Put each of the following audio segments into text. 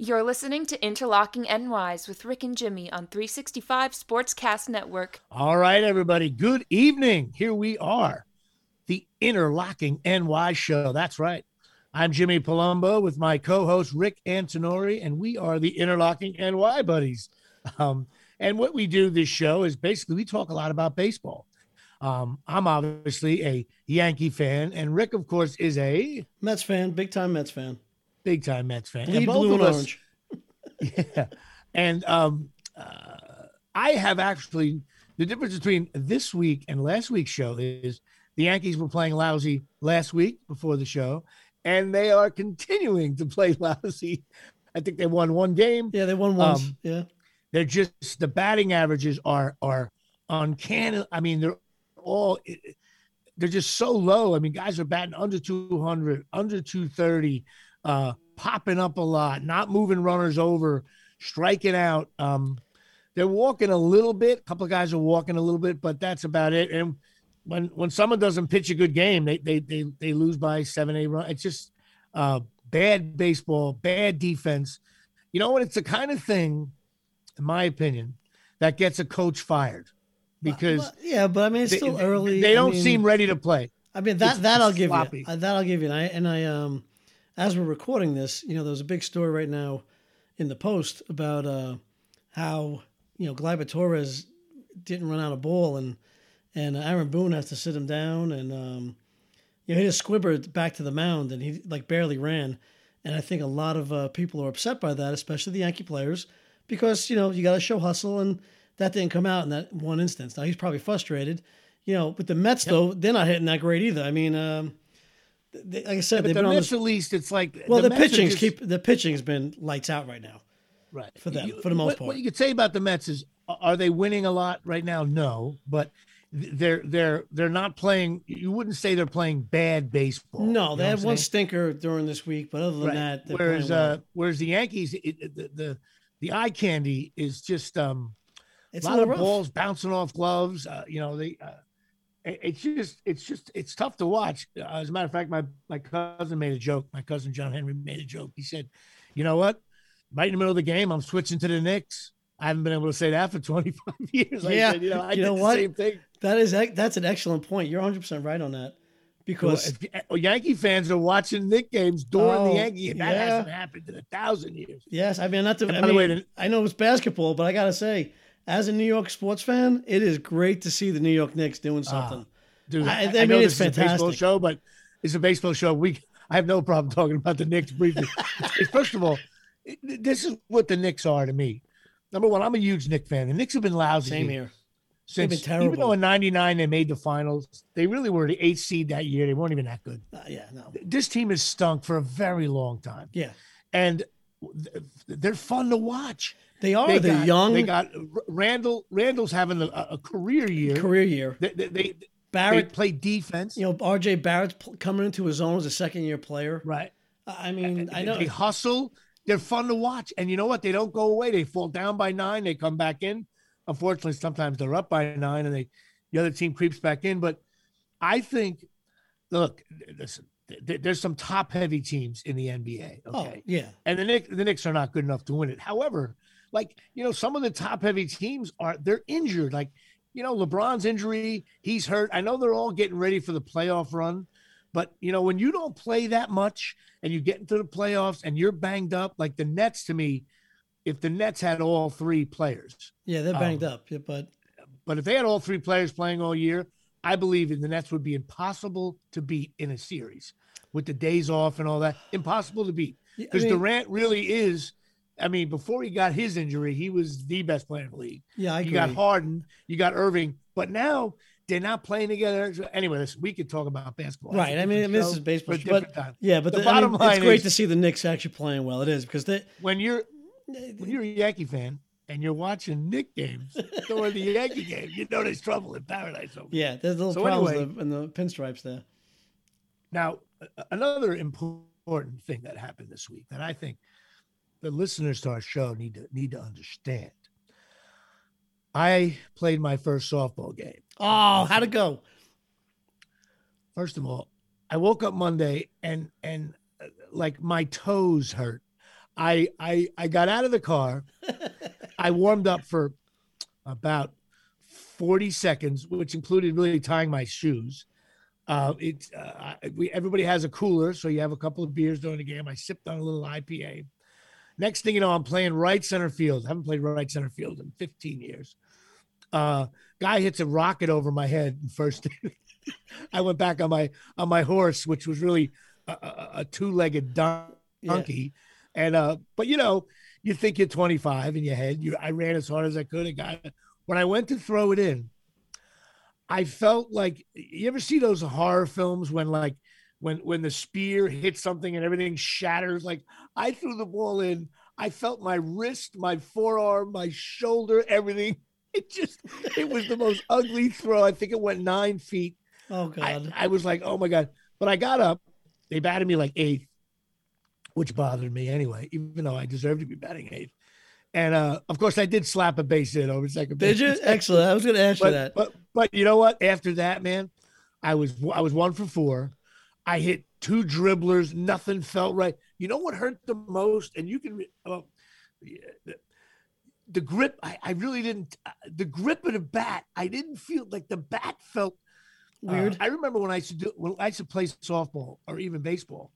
You're listening to Interlocking NYs with Rick and Jimmy on 365 Sportscast Network. All right, everybody. Good evening. Here we are, the Interlocking NY show. That's right. I'm Jimmy Palumbo with my co-host Rick Antonori, and we are the Interlocking NY buddies. Um, and what we do this show is basically we talk a lot about baseball. Um, I'm obviously a Yankee fan, and Rick, of course, is a Mets fan, big time Mets fan. Big time Mets fan. Bleed and both blue of us- orange. Yeah. And um, uh, I have actually, the difference between this week and last week's show is the Yankees were playing lousy last week before the show, and they are continuing to play lousy. I think they won one game. Yeah, they won once. Um, yeah. They're just the batting averages are are uncanny. I mean, they're all they're just so low. I mean, guys are batting under 200, under 230, uh, popping up a lot, not moving runners over, striking out. Um, they're walking a little bit. A couple of guys are walking a little bit, but that's about it. And when when someone doesn't pitch a good game, they they they they lose by seven, eight runs. It's just uh, bad baseball, bad defense. You know what? It's the kind of thing, in my opinion, that gets a coach fired because Well, yeah, but I mean, it's they, still early. they don't mean- seem ready to play. I mean that it's- that I'll give sloppy. you. Uh, That I'll give you. And I and I um, as we're recording this, you know, there's a big story right now in the Post about uh how you know Gleyber Torres didn't run out of ball and and Aaron Boone has to sit him down and um, you know he just squibbered back to the mound and he like barely ran. And I think a lot of uh, people are upset by that, especially the Yankee players, because you know you got to show hustle, and that didn't come out in that one instance. Now he's probably frustrated. You know, But the Mets though, they're not hitting that great either. I mean, um, they, like I said, But they've the been on Mets, this. at least, it's like Well, the, are pitching's just- keep the pitching's been lights out right now. right for them, You- for the most what, part. What you could say about the Mets is, are they winning a lot right now? No, but they're they're they're not playing. You wouldn't say they're playing bad baseball. No, they had one stinker during this week, but other than Right. that, whereas well. uh, whereas the Yankees, it, the, the the eye candy is just um it's a a lot of rough. balls bouncing off gloves. Uh, you know, they. Uh, it's just, it's just, it's tough to watch. As a matter of fact, my my cousin made a joke. My cousin John Henry made a joke. He said, "You know what? Right in the middle of the game, I'm switching to the Knicks. I haven't been able to say that for 25 years. I Yeah. said, you know, I You know the what? same thing. That is that's an excellent point. You're 100 percent right on that because If- uh, Yankee fans are watching Knick games during Oh, the Yankee, and that yeah. hasn't happened in a thousand years. yes, I mean not to. And I by the way, I know it's basketball, but I gotta say, as a New York sports fan, it is great to see the New York Knicks doing something. Dude, I- I, I I know mean, it's is a baseball fantastic. show, but it's a baseball show. We I have no problem talking about the Knicks briefly. First of all, this is what the Knicks are to me. Number one, I'm a huge Knicks fan. The Knicks have been lousy Same here. since been even though in '99 they made the finals. They really were the eighth seed that year. They weren't even that good. Uh, yeah, no, This team has stunk for a very long time, yeah, and they're fun to watch. They are. They got, young. They got uh, Randall. Randall's having a, a career year. career year. They, they, they, Barrett, play defense. you know, R.J. Barrett's coming into his own as a second year player. right. I mean, I know. They hustle. They're fun to watch. And you know what? They don't go away. They fall down by nine. They come back in. Unfortunately, sometimes they're up by nine and they the other team creeps back in. But I think, look, listen, there's some top heavy teams in the NBA. Oh, Okay. yeah. And the Knicks, the Knicks are not good enough to win it. However, like, you know, some of the top heavy teams are they're injured. Like, you know, LeBron's injury, he's hurt. I know they're all getting ready for the playoff run. But you know, when you don't play that much and you get into the playoffs and you're banged up, like the Nets to me, if the Nets had all three players, Yeah, they're banged Um, up. Yeah, but but if they had all three players playing all year, I believe in the Nets would be impossible to beat in a series with the days off and all that. Impossible to beat I because mean, Durant really is. I mean, before he got his injury, he was the best player in the league. yeah, I you got Harden, you got Irving, but now they're not playing together. Anyway, listen, we could talk about basketball. Right. I mean, different this is baseball, a but yeah, but The the, I mean, bottom line it's great is- to see the Knicks actually playing well. It is because they. when you're when you're a Yankee fan and you're watching Knick games during the Yankee game, you know there's trouble in paradise. Over there. Yeah, there's little So problems anyway- in, the, in the pinstripes there. Now, another important thing that happened this week that I think the listeners to our show need to need to understand. I played my first softball game. Oh, how'd it go? First of all, I woke up Monday and and uh, like my toes hurt. I I I got out of the car. I warmed up for about 40 seconds, which included really tying my shoes. Uh, it uh, we everybody has a cooler, so you have a couple of beers during the game. I sipped on a little IPA. Next thing you know, I'm playing right center field. I haven't played right center field in 15 years. Uh, guy hits a rocket over my head in first. I went back on my on my horse, which was really a, a, a two-legged donkey. Yeah. And uh, but you know, you think you're 25 in your head. You, I ran as hard as I could and got it. When I went to throw it in, I felt like you ever see those horror films when like when when the spear hits something and everything shatters. Like I threw the ball in, I felt my wrist, my forearm, my shoulder, everything. It just it was the most ugly throw. I think it went nine feet. Oh god! I, I was like, oh my god! But I got up. They batted me like eighth, which bothered me anyway, even though I deserved to be batting eighth. And uh, of course, I did slap a base hit over second base. Did you? Excellent. I was going to ask but, you that. But but you know what? After that, man, I was I was one for four. I hit two dribblers. Nothing felt right. You know what hurt the most? And you can well, the, the grip. I, I really didn't. Uh, the grip of the bat. I didn't feel like the bat felt uh, weird. Uh, I remember when I used to do when I used to play softball or even baseball.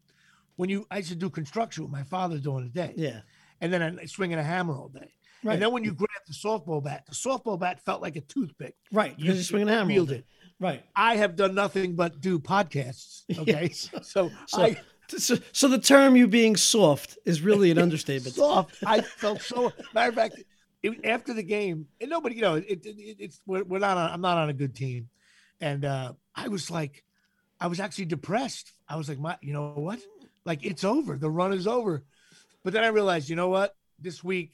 When you I used to do construction with my father during the day. Yeah and then I swinging a hammer all day. Right. And then when you grab the softball bat, the softball bat felt like a toothpick. Right. You just swinging a hammer. Wield it. Right. I have done nothing but do podcasts. Okay. Yes. So, so, I. So, so the term you being soft is really an understatement. soft. I felt so. Matter of fact, it, after the game, and nobody, you know, it, it, it's we're, we're not. On, I'm not on a good team, and uh, I was like, I was actually depressed. I was like, my, you know what? Like it's over. The run is over. But then I realized, you know what? This week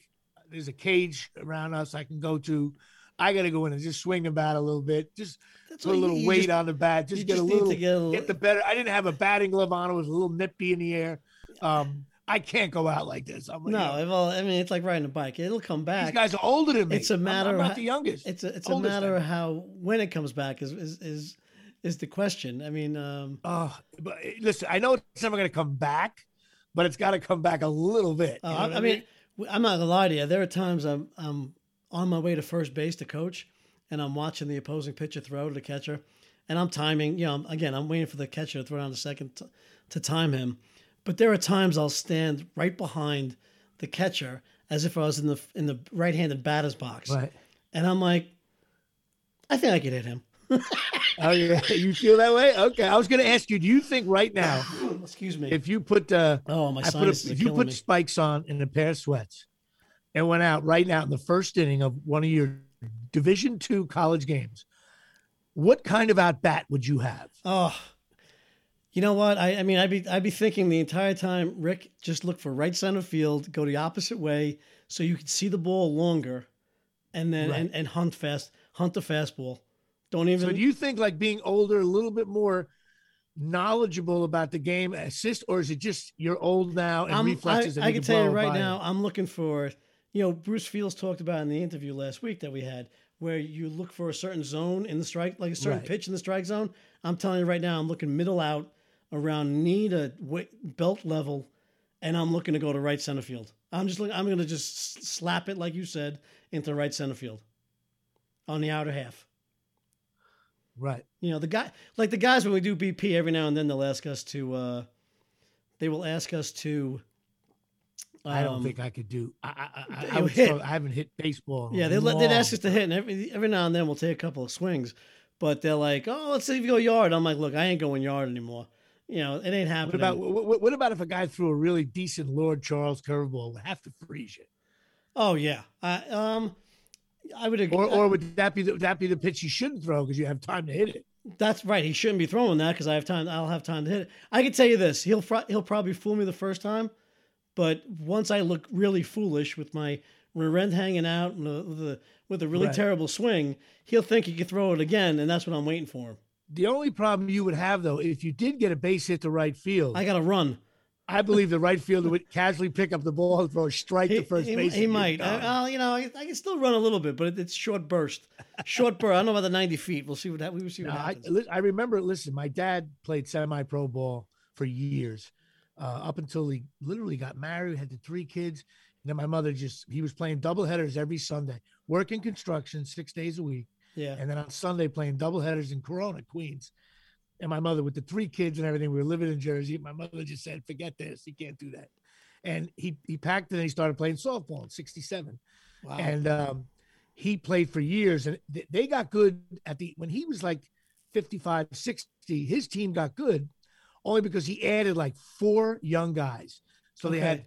there's a cage around us I can go to. I got to go in and just swing the bat a little bit, just That's put a little weight on the bat, just get just a little, get, a little, get the better. I didn't have a batting glove on; it was a little nippy in the air. Um, I can't go out like this. I'm like, no, well, I mean, it's like riding a bike. It'll come back. These guys are older than me. It's a matter. I'm, I'm not how, the youngest. It's a it's a matter of how when it comes back is is is, is the question. I mean, um, uh, but listen, I know it's never going to come back, but it's got to come back a little bit. Uh, I, I mean, I'm not gonna lie to you. There are times I'm I'm on my way to first base to coach, and I'm watching the opposing pitcher throw to the catcher, and I'm timing. You know, again, I'm waiting for the catcher to throw down the second to, to time him. But there are times I'll stand right behind the catcher as if I was in the in the right-handed batter's box, right. and I'm like, I think I could hit him. oh yeah, you feel that way? Okay, I was going to ask you. Do you think right now? excuse me. If you put uh, oh my, I put a, if you put me. spikes on and a pair of sweats, and went out right now in the first inning of one of your Division two college games, what kind of at bat would you have? Oh, you know what? I, I mean, I'd be I'd be thinking the entire time, Rick, just look for right center field, go the opposite way, so you can see the ball longer, and then right. and, and hunt fast, hunt the fastball. Don't even. So do you think like being older, a little bit more knowledgeable about the game, assist, or is it just you're old now and I'm, reflexes? I, I can tell you right now, I'm looking for. You know, Bruce Fields talked about in the interview last week that we had, where you look for a certain zone in the strike, like a certain right. pitch in the strike zone. I'm telling you right now, I'm looking middle out around knee to belt level, and I'm looking to go to right center field. I'm just looking, I'm going to just slap it like you said into right center field on the outer half. Right. You know, the guy like the guys when we do BP every now and then they'll ask us to uh they will ask us to I don't um, think I could do. I I, I, I. I haven't hit baseball. Yeah, they they'd ask us to hit, and every every now and then we'll take a couple of swings. But they're like, "Oh, let's see if you go yard." I'm like, "Look, I ain't going yard anymore. You know, it ain't happening." What about what, what about if a guy threw a really decent Lord Charles curveball? Would have to freeze it. Oh yeah, I um, I would agree. Or, or would that be the, that be the pitch you shouldn't throw because you have time to hit it? That's right. He shouldn't be throwing that because I have time. I'll have time to hit it. I can tell you this: he'll fr- he'll probably fool me the first time, but once I look really foolish with my end hanging out with a, with a really right. terrible swing, he'll think he can throw it again, and that's what I'm waiting for. The only problem you would have though, if you did get a base hit to right field, I got to run. I believe the right fielder would casually pick up the ball and throw a strike he, to first he, base. He might. I, you know, I, I, can still run a little bit, but it's short burst. Short burst. I don't know about the 90 feet. We'll see what, we will see what no, happens. I, I, remember, listen, my dad played semi pro ball for years. Uh, up until he literally got married, had the three kids. And then my mother just, he was playing double headers every Sunday, working construction six days a week. Yeah. And then on Sunday, playing double headers in Corona, Queens. And my mother, with the three kids and everything, we were living in Jersey. My mother just said, forget this. You can't do that. And he, he packed it and he started playing softball in 67. Wow. And um, he played for years. And th- they got good at the, when he was like 55, 60, his team got good only because he added like four young guys. So they had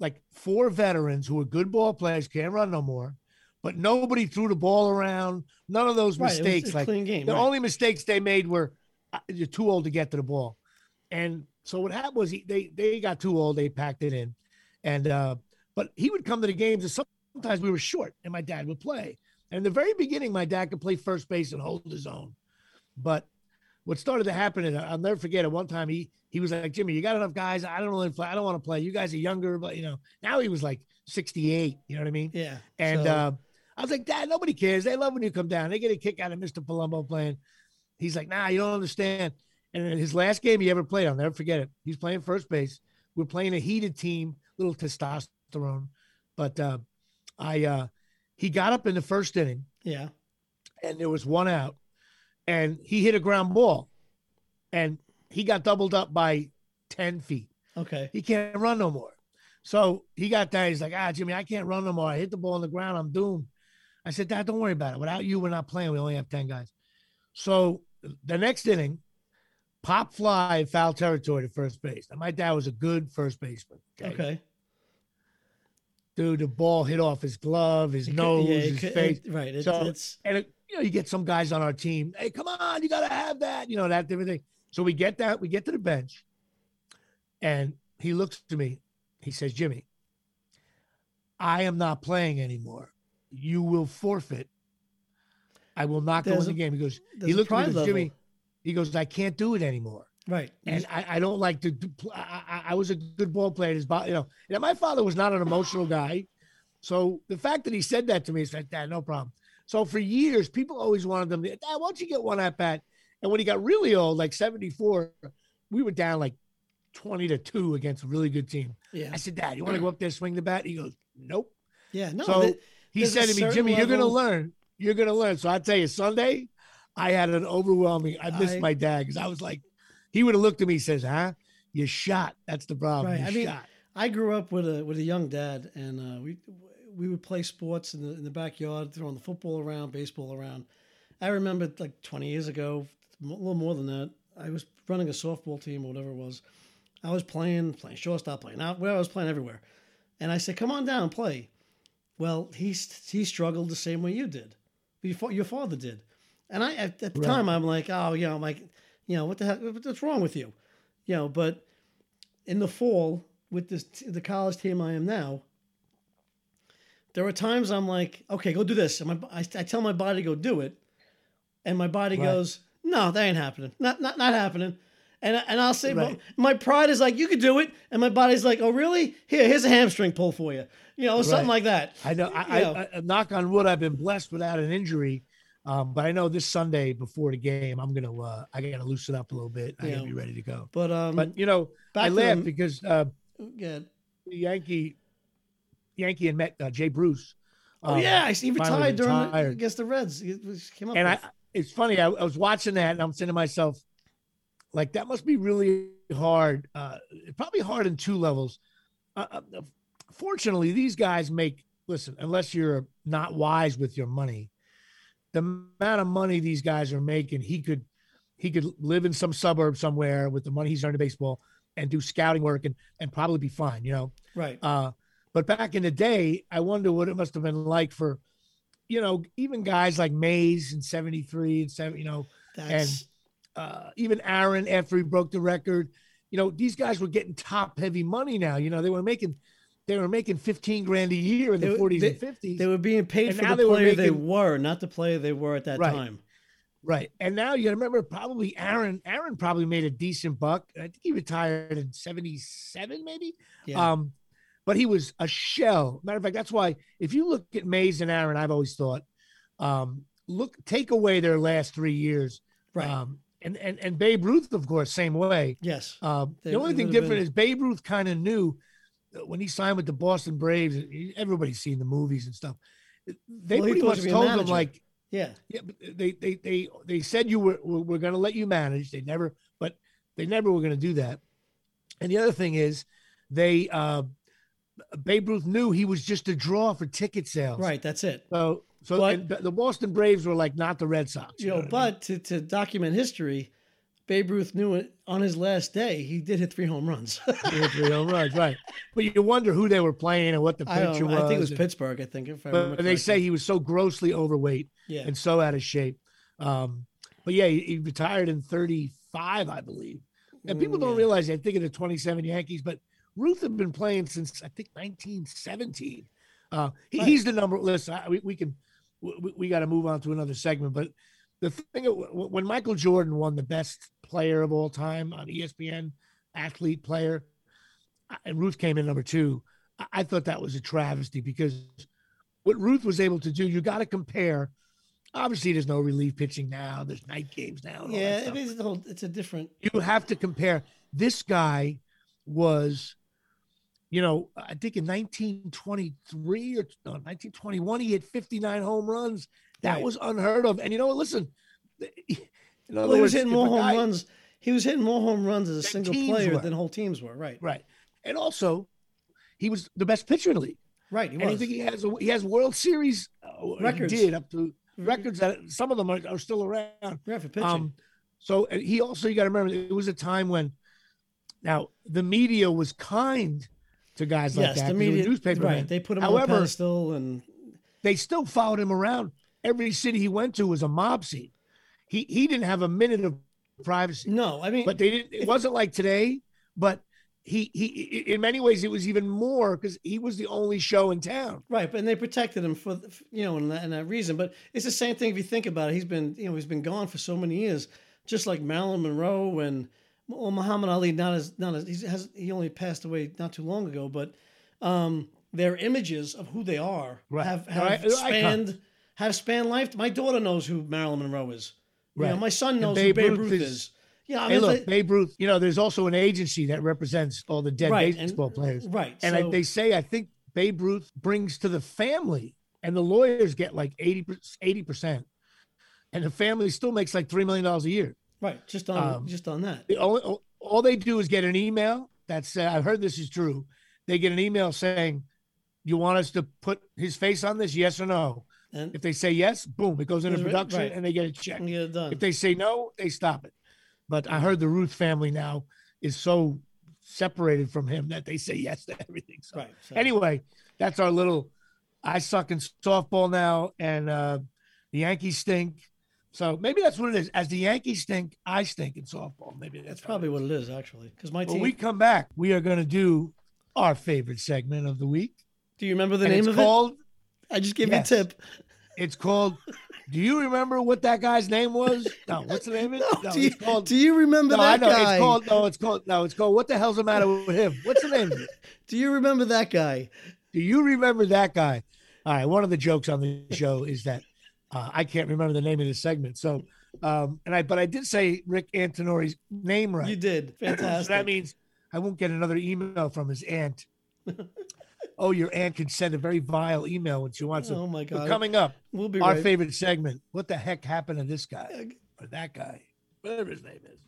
like four veterans who were good ball players, can't run no more, but nobody threw the ball around. None of those Right, mistakes. like game. the right. only mistakes they made were uh, you're too old to get to the ball. And so what happened was he, they they got too old. They packed it in, and uh, but he would come to the games, and sometimes we were short, and my dad would play. And in the very beginning, my dad could play first base and hold his own, but what started to happen, and I'll never forget it. One time he he was like, Jimmy, you got enough guys. I don't really play. I don't want to play. You guys are younger, but you know now he was like 68. You know what I mean? yeah. And so- uh, I was like, Dad, nobody cares. They love when you come down. They get a kick out of Mr. Palumbo playing. He's like, Nah, you don't understand. And his last game he ever played, I'll never forget it. He's playing first base. We're playing a heated team, little testosterone. But uh, I, uh, he got up in the first inning, yeah. and there was one out, and he hit a ground ball, and he got doubled up by ten feet Okay. he can't run no more. So he got that. He's like, ah, Jimmy, I can't run no more. I hit the ball on the ground. I'm doomed. I said, Dad, don't worry about it. Without you, we're not playing. We only have 10 guys. So the next inning, pop fly foul territory to first base. And my dad was a good first baseman. Okay. Dude, the ball hit off his glove, his It could- nose, yeah, his could- face. it- right. It, So- it's And it, you know, you get some guys on our team. Hey, come on, you gotta have that. You know that different thing. So we get that. We get to the bench, and he looks to me. He says, "Jimmy, I am not playing anymore. You will forfeit. I will not go in the a- game." He goes. He looks at me. goes, level. Jimmy. He goes, "I can't do it anymore." right. and I, I don't like to. do I, I, was a good ball player. His body, you know. And my father was not an emotional guy, so the fact that he said that to me is like, "Dad, no problem." So for years, people always wanted them. to, Dad, why don't you get one at bat? And when he got really old, like seventy four, we were down like twenty to two against a really good team. yeah. I said, "Dad, you want to go up there swing the bat?" He goes, "Nope." Yeah. No. so that- he said to me, "Jimmy, you're going to learn. You're going to learn." So I tell you, Sunday, I had an overwhelming. I missed I- my dad because I was like, he would have looked at me, and says, "Huh? You shot. That's the problem. Right, You I mean, shot." I grew up with a with a young dad, and uh, we we would play sports in the in the backyard, throwing the football around, baseball around. I remember like 20 years ago, a little more than that. I was running a softball team or whatever it was. I was playing, playing shortstop, playing out. Where I was playing everywhere, and I said, "Come on down, and play." Well, he he struggled the same way you did, your, fa- your father did, and I at, at the Right. time I'm like, "Oh, you know, I'm like, you know, what the heck? What's wrong with you?" You know, but in the fall with this the college team I am now, there are times I'm like, okay, go do this, and my, I, I tell my body go do it, and my body Right. goes, no, that ain't happening, not not not happening, and and I'll say, Right. my pride is like, you could do it, and my body's like, oh really? Here, here's a hamstring pull for you, you know, something Right. like that. I know. I, know. I, I knock on wood. I've been blessed without an injury, um, but I know this Sunday before the game, I'm gonna. Uh, I gotta loosen up a little bit. I gotta be ready to go. But um, But you know, back I laugh because uh, yeah. the Yankee, Yankee and Met uh, Jay Bruce. Oh um, yeah, I see. He retired during the, retired. against the Reds. He came up and I, it's funny. I, I was watching that, and I'm saying to myself, like that must be really hard. Uh, probably hard in two levels. Uh, uh, fortunately, these guys make. Listen, unless you're not wise with your money, the amount of money these guys are making, he could, he could live in some suburb somewhere with the money he's earned in baseball and do scouting work and and probably be fine. You know. right. Uh, but back in the day, I wonder what it must have been like for, you know, even guys like Mays in 73 and 7, you know, That's uh, even Aaron after he broke the record. You know, these guys were getting top heavy money now. You know, they were making they were making 15 grand a year in the They were- 40s they- and 50s. they were being paid And for the they were player they were, not the player they were at that Right. time. right. And now you remember probably Aaron Aaron probably made a decent buck. I think he retired in 77 maybe. Yeah. Um, but he was a shell. Matter of fact, that's why if you look at Mays and Aaron, I've always thought, um, look, take away their last three years. right. Um, and and and Babe Ruth, of course, same way. Yes. Uh, They- the only thing different been- is Babe Ruth kind of knew when he signed with the Boston Braves. Everybody's seen the movies and stuff. They Well, pretty much to told him like, Yeah. yeah, they they they they said you were we're, we're going to let you manage. They never, but they never were going to do that. And the other thing is, they uh, Babe Ruth knew he was just a draw for ticket sales. Right. That's it. So so But- the Boston Braves were like not the Red Sox. You know, what I mean? but to, to document history, Babe Ruth knew it on his last day. He did hit three home runs. Three home runs, right? But you wonder who they were playing and what the I, pitcher don't, was. I think it was Pittsburgh. I think if I remember. but they say he was so grossly overweight yeah. and so out of shape. Um, but yeah, he, he retired in 35, I believe. And people Mm, don't yeah. realize they think of the 27 Yankees, but Ruth had been playing since I think 1917. Uh, he, Right. He's the number. Listen, I, we, we can we, we got to move on to another segment. But the thing when Michael Jordan won the best player of all time on ESPN, athlete player, and Ruth came in number two, I, I thought that was a travesty because what Ruth was able to do, you got to compare. Obviously, there's no relief pitching now. There's night games now. and Yeah, it is whole, it's a different. you have to compare. This guy was, you know, I think in 1923 or no, 1921, he hit 59 home runs. That Right. was unheard of. And you know what? Listen, Well, he was hitting more home guy- runs. He was hitting more home runs as a single player were. than whole teams were. Right. right? And also, he was the best pitcher in the league. Right. He And I think he has a, he has World Series uh, he Records. did up to Mhm. records that some of them are, are still around. Yeah, for pitching. Um, so he also, you got to remember, it was a time when now the media was kind to guys like yes, that. the 'cause they were media. newspaper right. men. They put him on a However, pedestal and they still followed him around. Every city he went to was a mob scene. He he didn't have a minute of privacy. no, I mean, But they didn't. It wasn't like today. But he he in many ways it was even more because he was the only show in town. Right, but and they protected him for you know, and that, and that reason. But it's the same thing if you think about it. He's been you know he's been gone for so many years, just like Marilyn Monroe and well, Muhammad Ali. Not as not as he has he only passed away not too long ago, but um, their images of who they are Right. have have they're spanned have spanned life. My daughter knows who Marilyn Monroe is. You know, Right. my son knows Babe who Babe Ruth Ruth, is- is. Yeah, I Hey, look, they- Babe Ruth. You know, there's also an agency that represents all the dead Right, and- baseball players. right. And I, they say, I think Babe Ruth brings to the family, and the lawyers get like 80 percent, and the family still makes like three million dollars a year. Right, just on um, just on that. All- all they do is get an email that says, "I've heard this is true." They get an email saying, "You want us to put his face on this? Yes or no?" And If they say yes, boom, it goes into production, right. and they get a check. get. If they say no, they stop it. But I heard the Ruth family now is so separated from him that they say yes to everything. So right. So. anyway, that's our little. I suck in softball now, and uh, the Yankees stink. So maybe that's what it is. As the Yankees stink, I stink in softball. Maybe that's That's probably what it is, actually. Because my When team. we come back, we are going to do our favorite segment of the week. do you remember the and name it's of called. it? I just gave Yes. you a tip. It's called. Do you remember what that guy's name was? No, what's the name of it? No, do, you, it's called. do you remember No, I that know. guy? It's called. No, it's called. No, it's called. What the hell's the matter with him? What's the name of it? Do you remember that guy? Do you remember that guy? All right. One of the jokes on the show is that uh, I can't remember the name of the segment. So, um, and I, but I did say Rick Antonori's name right. You did. Fantastic. so that means I won't get another email from his aunt. oh, your aunt can send a very vile email when she wants to. oh my But God. coming up, we'll be our right. favorite segment. What the heck happened to this guy or that guy, whatever his name is?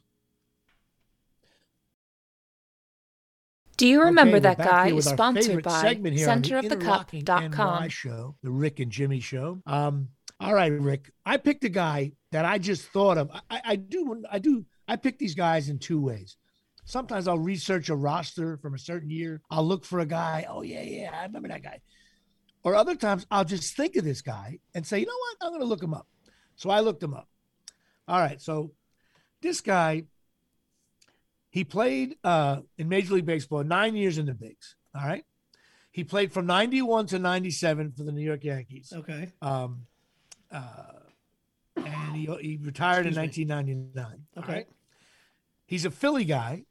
Do you remember Okay, that guy here is with sponsored by segment here on the Interlocking centerofthecup.com. Show, the Rick and Jimmy show. Um, all right, Rick, I picked a guy that I just thought of. I, I- do, I do, I pick these guys in two ways. Sometimes I'll research a roster from a certain year. I'll look for a guy. Oh yeah, yeah, I remember that guy. Or other times I'll just think of this guy and say, you know what, I'm going to look him up. So I looked him up. All right, so this guy he played uh, in Major League Baseball nine years in the bigs. All right. He played from 91 to 97 for the New York Yankees. Okay. Um, uh, and he, he retired Excuse in 1999. all Okay. right? He's a Philly guy,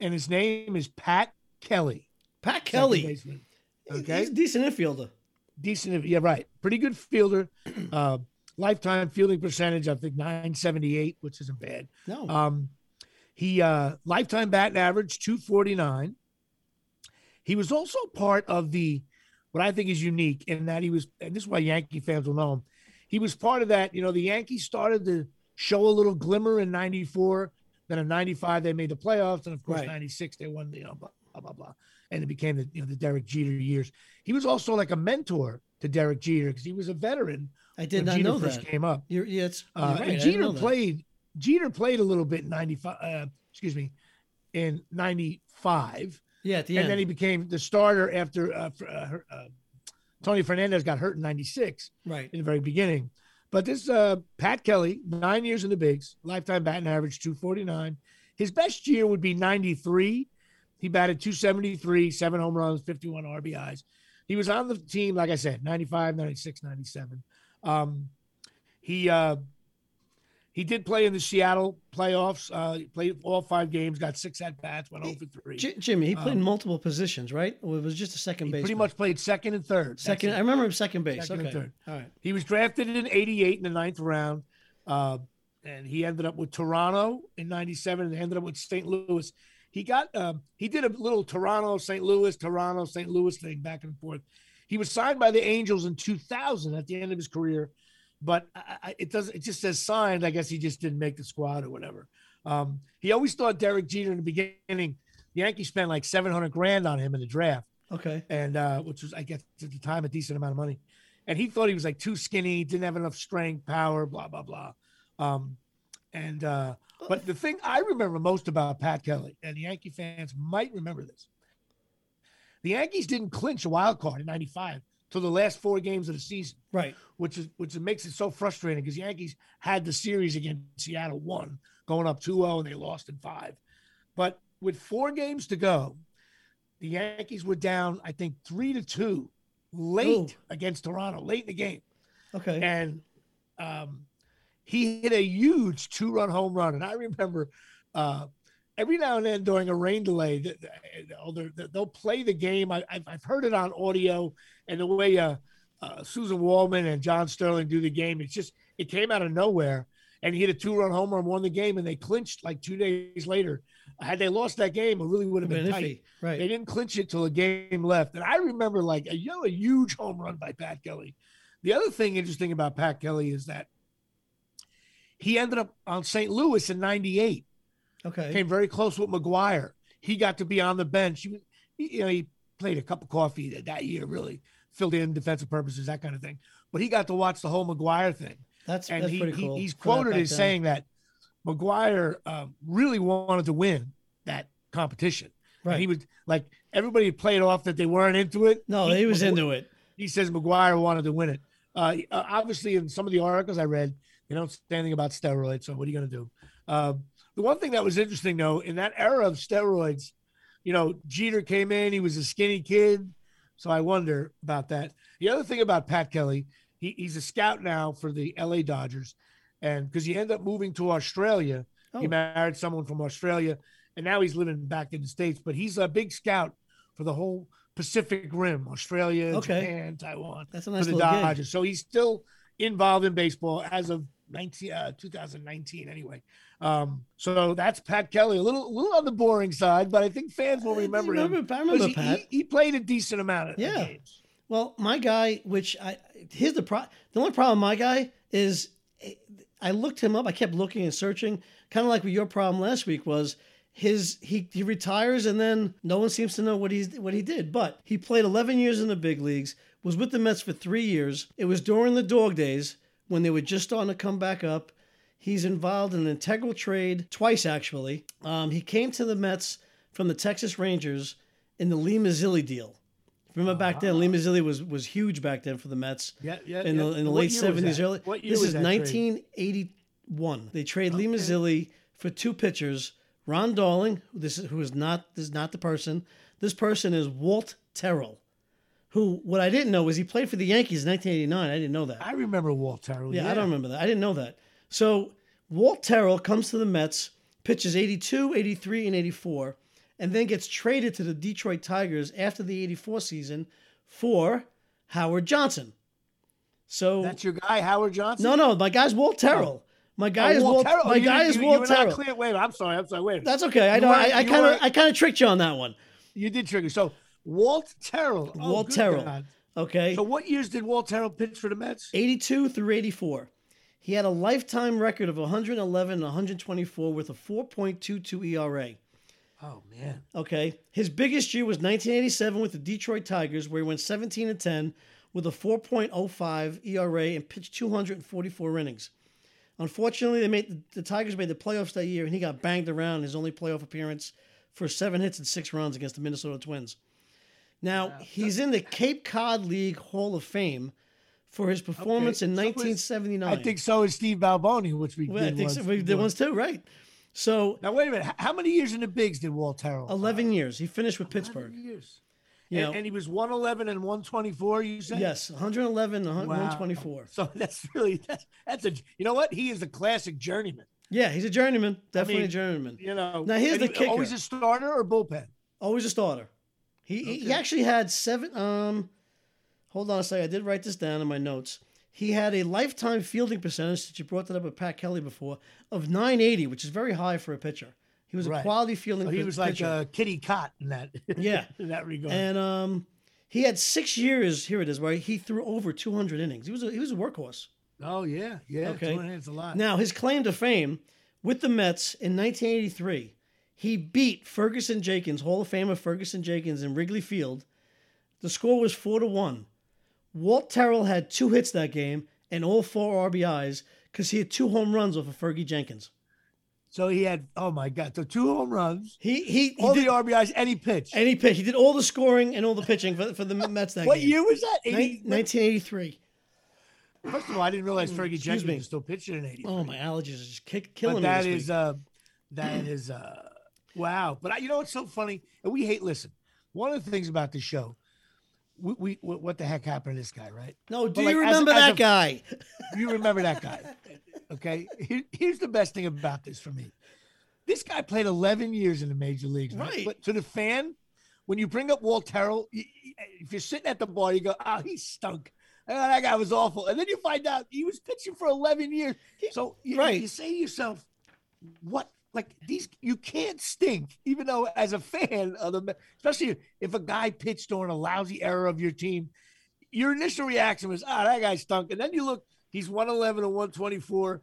and his name is Pat Kelly. Pat Kelly. Okay. He's a decent infielder. Decent. Yeah, right. Pretty good fielder. Uh, lifetime fielding percentage, I think 978, which isn't bad. No. Um, he uh, lifetime batting average 249. He was also part of the what I think is unique in that he was, and this is why Yankee fans will know him. He was part of that. You know, the Yankees started to show a little glimmer in '94. Then in '95 they made the playoffs, and of course Right. '96 they won. The, you know, blah blah blah blah, and it became the you know the Derek Jeter years. He was also like a mentor to Derek Jeter because he was a veteran I did when not Jeter know first that. came up. You're, yeah, it's, you're Uh, right. And Jeter played. Jeter played a little bit in '95. Uh, excuse me, in '95, Yeah, at the and end. then he became the starter after uh, uh, uh, Tony Fernandez got hurt in '96 right. in the very beginning. But this uh, Pat Kelly, nine years in the bigs, lifetime batting average 249. His best year would be 93. He batted 273, seven home runs, 51 RBIs. He was on the team, like I said, 95, 96, 97. Um, he uh, he did play in the Seattle playoffs. Uh, he played all five games, got six at bats, went over three. J- Jimmy, he played in Um, multiple positions, right? Or it was just a second base. pretty much played second and third. Second. I remember him second base. Second and third. All right. He was drafted in 88 in the ninth round. Uh, and he ended up with Toronto in 97 and ended up with St. Louis. He got, um, he did a little Toronto, St. Louis, Toronto, St. Louis thing back and forth. He was signed by the Angels in 2000 at the end of his career, but I, it doesn't, it just says signed. I guess he just didn't make the squad or whatever. Um, he always thought Derek Jeter in the beginning, the Yankees spent like 700 grand on him in the draft Okay. and uh, which was I guess at the time a decent amount of money. And he thought he was like too skinny, didn't have enough strength, power, blah blah blah. Um, and uh, but the thing I remember most about Pat Kelly, and the Yankee fans might remember this, the Yankees didn't clinch a wild card in '95 till the last four games of the season, Right. which is which makes it so frustrating because the Yankees had the series against Seattle one, going up 2-0 and they lost in five. But with four games to go, the Yankees were down, I think, three to two late Ooh. against Toronto, late in the game. Okay. And um, he hit a huge two run home run. And I remember uh, every now and then during a rain delay, th- th- they're- they're- they'll play the game. I, I've, I've heard it on audio and the way uh, uh, Suzyn Waldman and John Sterling do the game, it's just, it came out of nowhere. And he hit a two run home run, won the game, and they clinched like two days later. Had they lost that game, it really would have been Been tight. Right. They didn't clinch it till a game left. And I remember like a, you know, a huge home run by Pat Kelly. The other thing interesting about Pat Kelly is that he ended up on St. Louis in 98, Okay. came very close with McGwire. He got to be on the bench. He, you know, he played a cup of coffee that, that year, really filled in defensive purposes, that kind of thing. But he got to watch the whole McGwire thing That's and that's he, pretty he- he's quoted as saying that McGwire um, really wanted to win that competition. And Right. he was like everybody played off that they weren't into it. No, he was McGwire- into it. He says McGwire wanted to win it. Uh, uh, obviously, in some of the articles I read, they don't say anything about steroids. So what are you going to do? Uh, the one thing that was interesting though, in that era of steroids, you know, Jeter came in. He was a skinny kid. So I wonder about that. The other thing about Pat Kelly, he, he's a scout now for the LA Dodgers. And because he ended up moving to Australia, he Oh. married someone from Australia, and now he's living back in the States. But he's a big scout for the whole Pacific Rim, Australia, Okay. Japan, Taiwan, That's a for nice the little gig. So he's still involved in baseball as of 19, uh, 2019 anyway. Um, so that's Pat Kelly, a little, a little on the boring side, but I think fans will I remember, him. I remember he, Pat. he, he played a decent amount of Yeah. games. Well, my guy, which I here's the pro. The only problem, my guy, is I looked him up. I kept looking and searching, kind of like what your problem last week was. His he he retires and then no one seems to know what he's what he did. But he played 11 years in the big leagues. Was with the Mets for three years. It was during the dog days when they were just starting to come back up. He's involved in an integral trade twice, actually. Um, he came to the Mets from the Texas Rangers in the Lee Mazzilli deal. Remember back then, Lee Mazzilli was was huge back then for the Mets Yeah, yeah. in the yeah. in the What late seventies, early. What year This was is nineteen eighty one. They trade Lee Mazzilli for two pitchers. Ron Darling, this is who is not this is not the person. This person is Walt Terrell, who what I didn't know was he played for the Yankees in nineteen eighty nine. I didn't know that. I remember Walt Terrell. Yeah, I don't remember that. I didn't know that. So Walt Terrell comes to the Mets, pitches 82, 83, and 84, and then gets traded to the Detroit Tigers after the 84 season for Howard Johnson. So That's your guy, Howard Johnson. no, no, my guy's Walt oh. Terrell. My guy Oh, is Walt. Terrell. My You guy didn't- is you- you Walt Terrell. clear- Wait, I'm sorry. I'm sorry. Wait. That's okay. I know. I, kind of I kind of tricked you on that one. You did trigger. So Walt Terrell. Oh, Walt Terrell. God. Okay. So what years did Walt Terrell pitch for the Mets? 82 through 84. He had a lifetime record of 111 and 124 with a 4.22 ERA. Oh man. Okay. His biggest year was 1987 with the Detroit Tigers, where he went 17 and 10 with a 4.05 ERA and pitched 244 innings. Unfortunately, they made the, the Tigers made the playoffs that year, and he got banged around in his only playoff appearance for seven hits and six runs against the Minnesota Twins. Now he's in the Cape Cod League Hall of Fame for his performance in So is- 1979. I think so is Steve Balboni, which we Well, I did think once so. we did once too, right? So Now wait a minute. How many years in the bigs did Walt Terrell? 11 years. He finished with Pittsburgh. years. You and, know, and he was 111 and 124. You said yes, 111, Wow. 124. So that's really that's that's a you know what he is a classic journeyman. Yeah, he's a journeyman. Definitely mean, a journeyman. You know. Now, here's the he- kicker. Always a starter or bullpen. Always a starter. He he- he actually had seven. Um, hold on a second. I did write this down in my notes. He had a lifetime fielding percentage, that you brought that up with Pat Kelly before, of 980, which is very high for a pitcher. He was a quality fielding So he was like pitcher. uh, Kitty Kaat in that. Yeah. in that regard. and um, he had six years. Here it is, where he threw over 200 innings. He was a, he was a workhorse. oh yeah, yeah. Okay. Okay. It's a lot. Now, his claim to fame with the Mets in 1983, he beat Ferguson Jenkins, Hall of Famer Ferguson Jenkins, in Wrigley Field. The score was four to one. Walt Terrell had two hits that game and all four RBIs because he had two home runs off of Fergie Jenkins. So he had oh my god, so two home runs, He he, he all did, the RBIs, and he pitched. and he. He did all the scoring and all the pitching for, for the Mets that what game. What year was that? Nin- 80, 1983. First of all, I didn't realize Fergie Jenkins me. was still pitching in 80. Oh, my allergies are just kick, killing but me. that is uh that is uh wow. But I, you know what's so funny? And we hate listen one of the things about the show we, we what the heck happened to this guy right? No, do you as- remember as that a- guy? you remember that guy. Okay? Here- here's the best thing about this for me. This guy played 11 years in the major leagues Right. but to the fan when you bring up Walt Terrell if you're sitting at the bar you go oh he stunk. Oh, that guy was awful. And then you find out he was pitching for 11 years. So you, Right. you say to yourself what like these you can't stink even though as a fan of the especially if a guy pitched during a lousy era of your team your initial reaction was ah that guy stunk. And then you look he's 111 and 124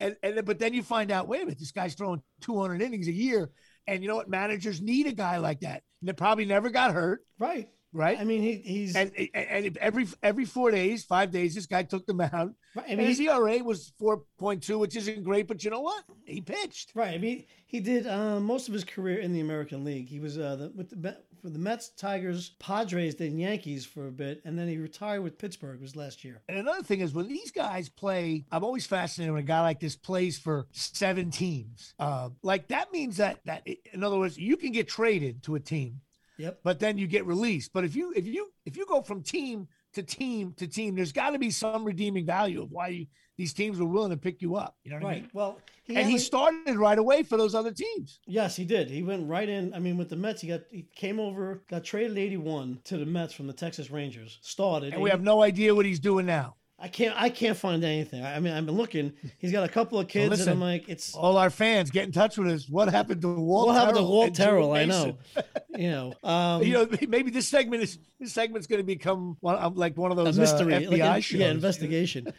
and and but then you find out wait a minute this guy's throwing 200 innings a year. And you know what? Managers need a guy like that. And they probably never got hurt. Right. Right I mean, he, he's. and, and every every four days five days this guy took the mound right, I mean, his ERA was 4.2 which isn't great but you know what he pitched Right. I mean, he did uh, most of his career in the American League. He was uh, the, with the for the Mets, Tigers, Padres, then Yankees for a bit, and then he retired with Pittsburgh. Was last year. And another thing is when these guys play, I'm always fascinated when a guy like this plays for seven teams. Uh, like that means that that in other words, you can get traded to a team, Yep. but then you get released. But if you if you if you go from team to team to team, there's got to be some redeeming value of why you, these teams were willing to pick you up. You know what I Right. mean? Well, he And he started right away for those other teams. Yes, he did. He went right in. I mean, with the Mets, he got he came over, got traded '81 to the Mets from the Texas Rangers. Started. And we have no idea what he's doing now. I can't. I can't find anything. I mean, I've been looking. He's got a couple of kids, and listen, I'm like, it's All our fans get in touch with us. What happened to Walt? what happened to Terrell Walt Terrell? I know. you know. Um, you know, maybe this segment is this segment's going to become one, um, like one of those mystery, uh, like FBI an- shows. yeah, investigation.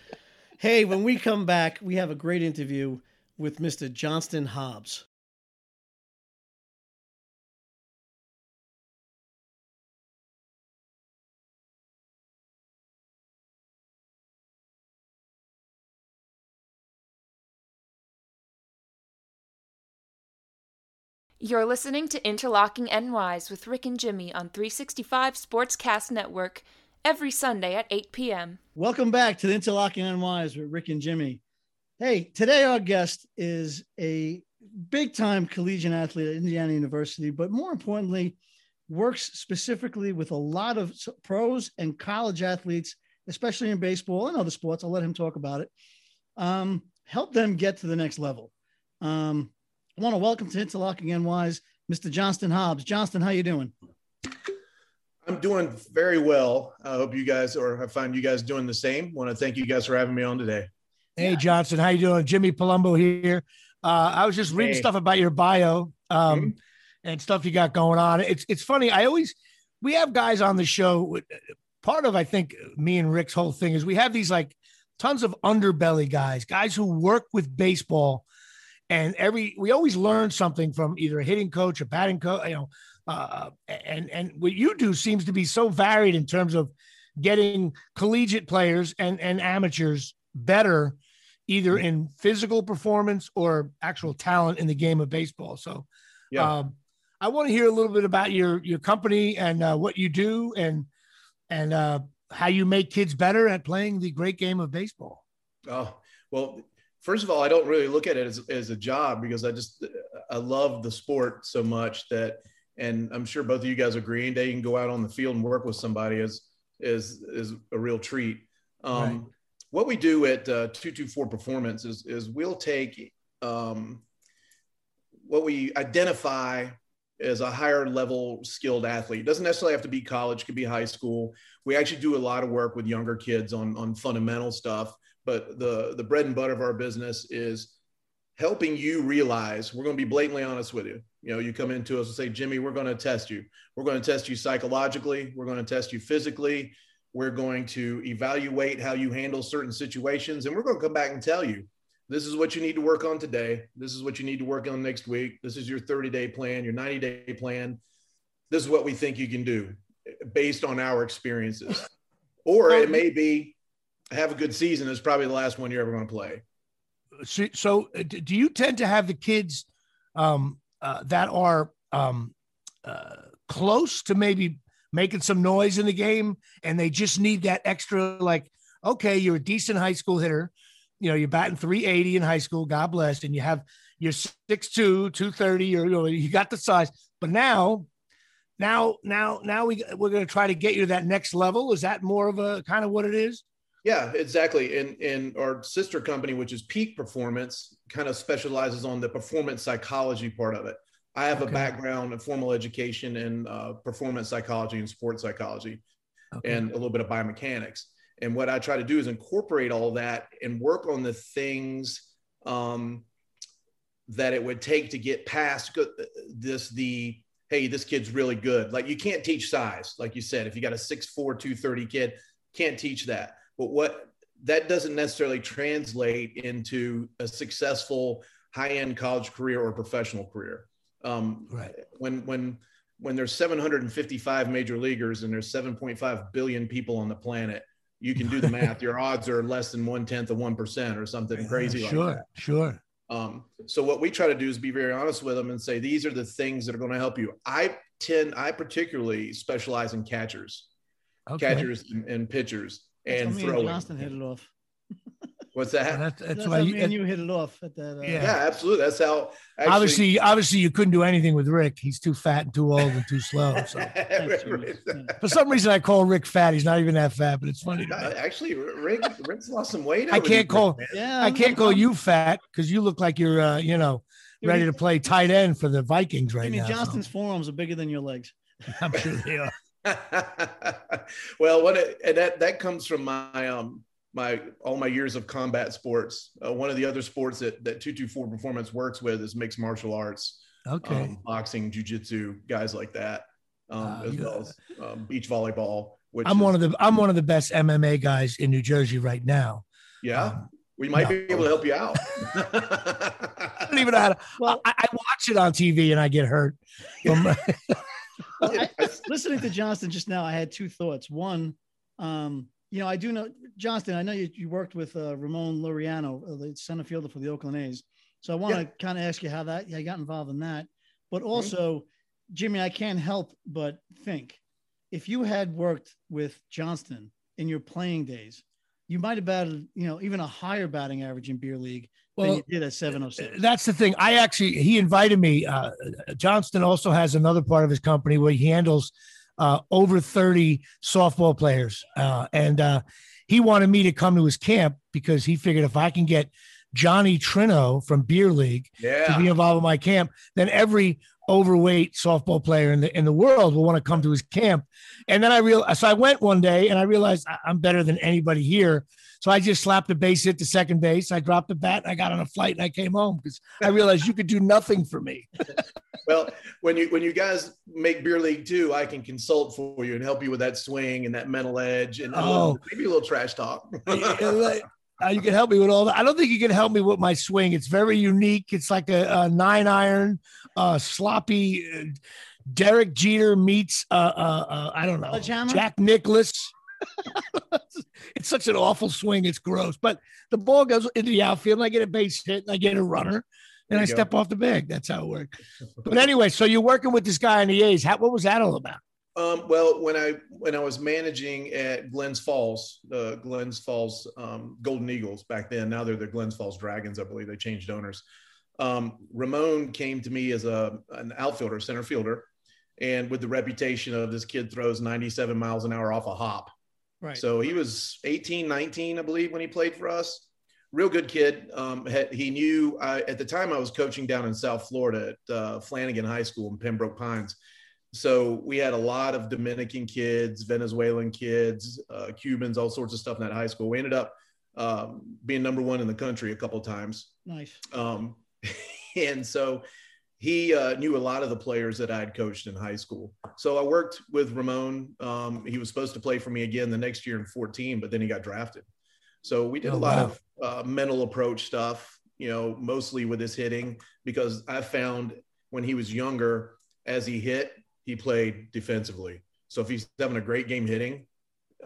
hey, when we come back, we have a great interview with Mr. Johnston Hobbs. You're listening to Interlocking NYs with Rick and Jimmy on 365 Sportscast Network every Sunday at 8 p.m. Welcome back to the Interlocking NYs with Rick and Jimmy. Hey, today our guest is a big time collegiate athlete at Indiana University, but more importantly, works specifically with a lot of pros and college athletes, especially in baseball and other sports. I'll let him talk about it. Um, help them get to the next level. Um, want to welcome to Interlocking NYs, Mr. Johnston Hobbs. Johnston, how you doing? I'm doing very well. I hope you guys, or I find you guys doing the same. Want to thank you guys for having me on today. Hey, Johnson, how you doing? Jimmy Palumbo here. Uh, I was just reading hey. stuff about your bio um, mm-hmm. and stuff you got going on. It's it's funny. I always we have guys on the show. Part of I think me and Rick's whole thing is we have these like tons of underbelly guys, guys who work with baseball, and every we always learn something from either a hitting coach, a batting coach, you know. Uh, and and what you do seems to be so varied in terms of getting collegiate players and and amateurs better either in physical performance or actual talent in the game of baseball. So, yeah. Um, I want to hear a little bit about your your company and uh, what you do and and uh, how you make kids better at playing the great game of baseball. Oh well, first of all, I don't really look at it as, as a job because I just I love the sport so much that, and I'm sure both of you guys agree. Any day you can go out on the field and work with somebody is is is a real treat. Um, right what we do at uh, 224 Performance is, is we'll take um, what we identify as a higher level skilled athlete. It doesn't necessarily have to be college, could be high school. We actually do a lot of work with younger kids on, on fundamental stuff, but the, the bread and butter of our business is helping you realize we're going to be blatantly honest with you. You know, you come into us and say, Jimmy, we're going to test you. We're going to test you psychologically. We're going to test you physically. We're going to evaluate how you handle certain situations, and we're going to come back and tell you this is what you need to work on today. This is what you need to work on next week. This is your 30 day plan, your 90 day plan. This is what we think you can do based on our experiences. Or it may be have a good season. It's probably the last one you're ever going to play. So, so uh, do you tend to have the kids um, uh, that are um, uh, close to maybe making some noise in the game and they just need that extra like okay you're a decent high school hitter you know you're batting 380 in high school god bless and you have you're 6'2 230 or you, you got the size but now now now now we we're going to try to get you to that next level is that more of a kind of what it is yeah exactly And in our sister company which is peak performance kind of specializes on the performance psychology part of it I have okay. a background in formal education in uh, performance psychology and sports psychology okay. and a little bit of biomechanics. And what I try to do is incorporate all that and work on the things um, that it would take to get past this, the, hey, this kid's really good. Like you can't teach size. Like you said, if you got a 6'4", 230 kid, can't teach that. But what that doesn't necessarily translate into a successful high-end college career or professional career. Um, right. When when when there's 755 major leaguers and there's 7.5 billion people on the planet, you can do the math. Your odds are less than one tenth of one percent or something crazy sure, like that. Sure. Um, so what we try to do is be very honest with them and say these are the things that are going to help you. I tend, I particularly specialize in catchers, okay. catchers and, and pitchers, and throwing. Johnston hit it off. What's that? That's, that's, that's why you, and you hit it off at that. Uh, yeah. yeah, absolutely. That's how. Actually, obviously, obviously, you couldn't do anything with Rick. He's too fat and too old and too slow. So. For some reason, I call Rick fat. He's not even that fat, but it's funny. Actually, Rick, Rick's lost some weight. I can't call. Yeah, I can't call you fat because you look like you're, uh, you know, ready to play tight end for the Vikings right now. I mean, now. Johnston's so. forearms are bigger than your legs. I'm sure they are. well, what it, and that that comes from my um my all my years of combat sports. Uh, one of the other sports that that two two four performance works with is mixed martial arts. Okay. Um, boxing, jujitsu, guys like that, um, uh, as well as um, beach volleyball. Which I'm is, one of the I'm one of the best MMA guys in New Jersey right now. Yeah. Um, we might no. be able to help you out. I don't even know how to. Well, I, I watch it on TV and I get hurt. From, well, I, listening to Johnston just now, I had two thoughts. One, um, you know, I do know Johnston. I know you, you worked with uh, Ramon Laureano, uh, the center fielder for the Oakland A's. So I want to yeah. kind of ask you how that you got involved in that. But mm-hmm. also, mm-hmm. Jimmy, I can't help but think if you had worked with Johnston in your playing days, you might have batted, you know, even a higher batting average in beer league well, than you did at 706. That's the thing. I actually he invited me. Uh, Johnston also has another part of his company where he handles uh, over 30 softball players. Uh, and uh, he wanted me to come to his camp because he figured if I can get Johnny Trino from Beer League yeah. to be involved in my camp, then every overweight softball player in the in the world will want to come to his camp. And then I realized, so I went one day and I realized I'm better than anybody here. So I just slapped a base hit to second base. I dropped the bat and I got on a flight and I came home because I realized you could do nothing for me. well, when you when you guys make beer league two, I can consult for you and help you with that swing and that mental edge and oh. maybe a little trash talk. Uh, you can help me with all that. I don't think you can help me with my swing. It's very unique. It's like a, a nine iron, uh, sloppy. Uh, Derek Jeter meets uh, uh, uh I don't know Jack Nicklaus. it's such an awful swing. It's gross. But the ball goes into the outfield, and I get a base hit, and I get a runner, and I go. step off the bag. That's how it works. But anyway, so you're working with this guy in the A's. How, what was that all about? Um, well, when I when I was managing at Glens Falls, the uh, Glens Falls um, Golden Eagles back then, now they're the Glens Falls Dragons, I believe they changed owners. Um, Ramon came to me as a an outfielder, center fielder, and with the reputation of this kid throws 97 miles an hour off a hop. Right. So he was 18, 19, I believe, when he played for us. Real good kid. Um, had, he knew I, at the time I was coaching down in South Florida at uh, Flanagan High School in Pembroke Pines so we had a lot of Dominican kids, Venezuelan kids, uh, Cubans, all sorts of stuff in that high school. We ended up um, being number one in the country a couple of times. Nice. Um, and so he uh, knew a lot of the players that I had coached in high school. So I worked with Ramon. Um, he was supposed to play for me again the next year in 14, but then he got drafted. So we did oh, a lot wow. of uh, mental approach stuff, you know, mostly with his hitting, because I found when he was younger, as he hit, he played defensively. So if he's having a great game hitting,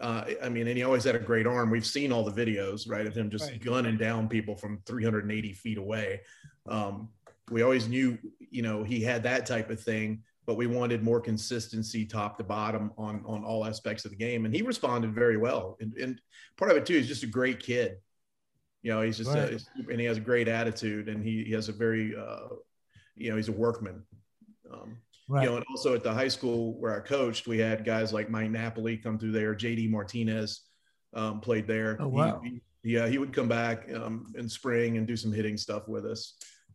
uh, I mean, and he always had a great arm. We've seen all the videos, right, of him just right. gunning down people from 380 feet away. Um, we always knew, you know, he had that type of thing, but we wanted more consistency, top to bottom, on on all aspects of the game, and he responded very well. And, and part of it too is just a great kid. You know, he's just right. a, and he has a great attitude, and he, he has a very, uh, you know, he's a workman. Um, Right. You know, and also at the high school where I coached, we had guys like Mike Napoli come through there. JD Martinez um, played there. Oh wow! He, he, yeah, he would come back um, in spring and do some hitting stuff with us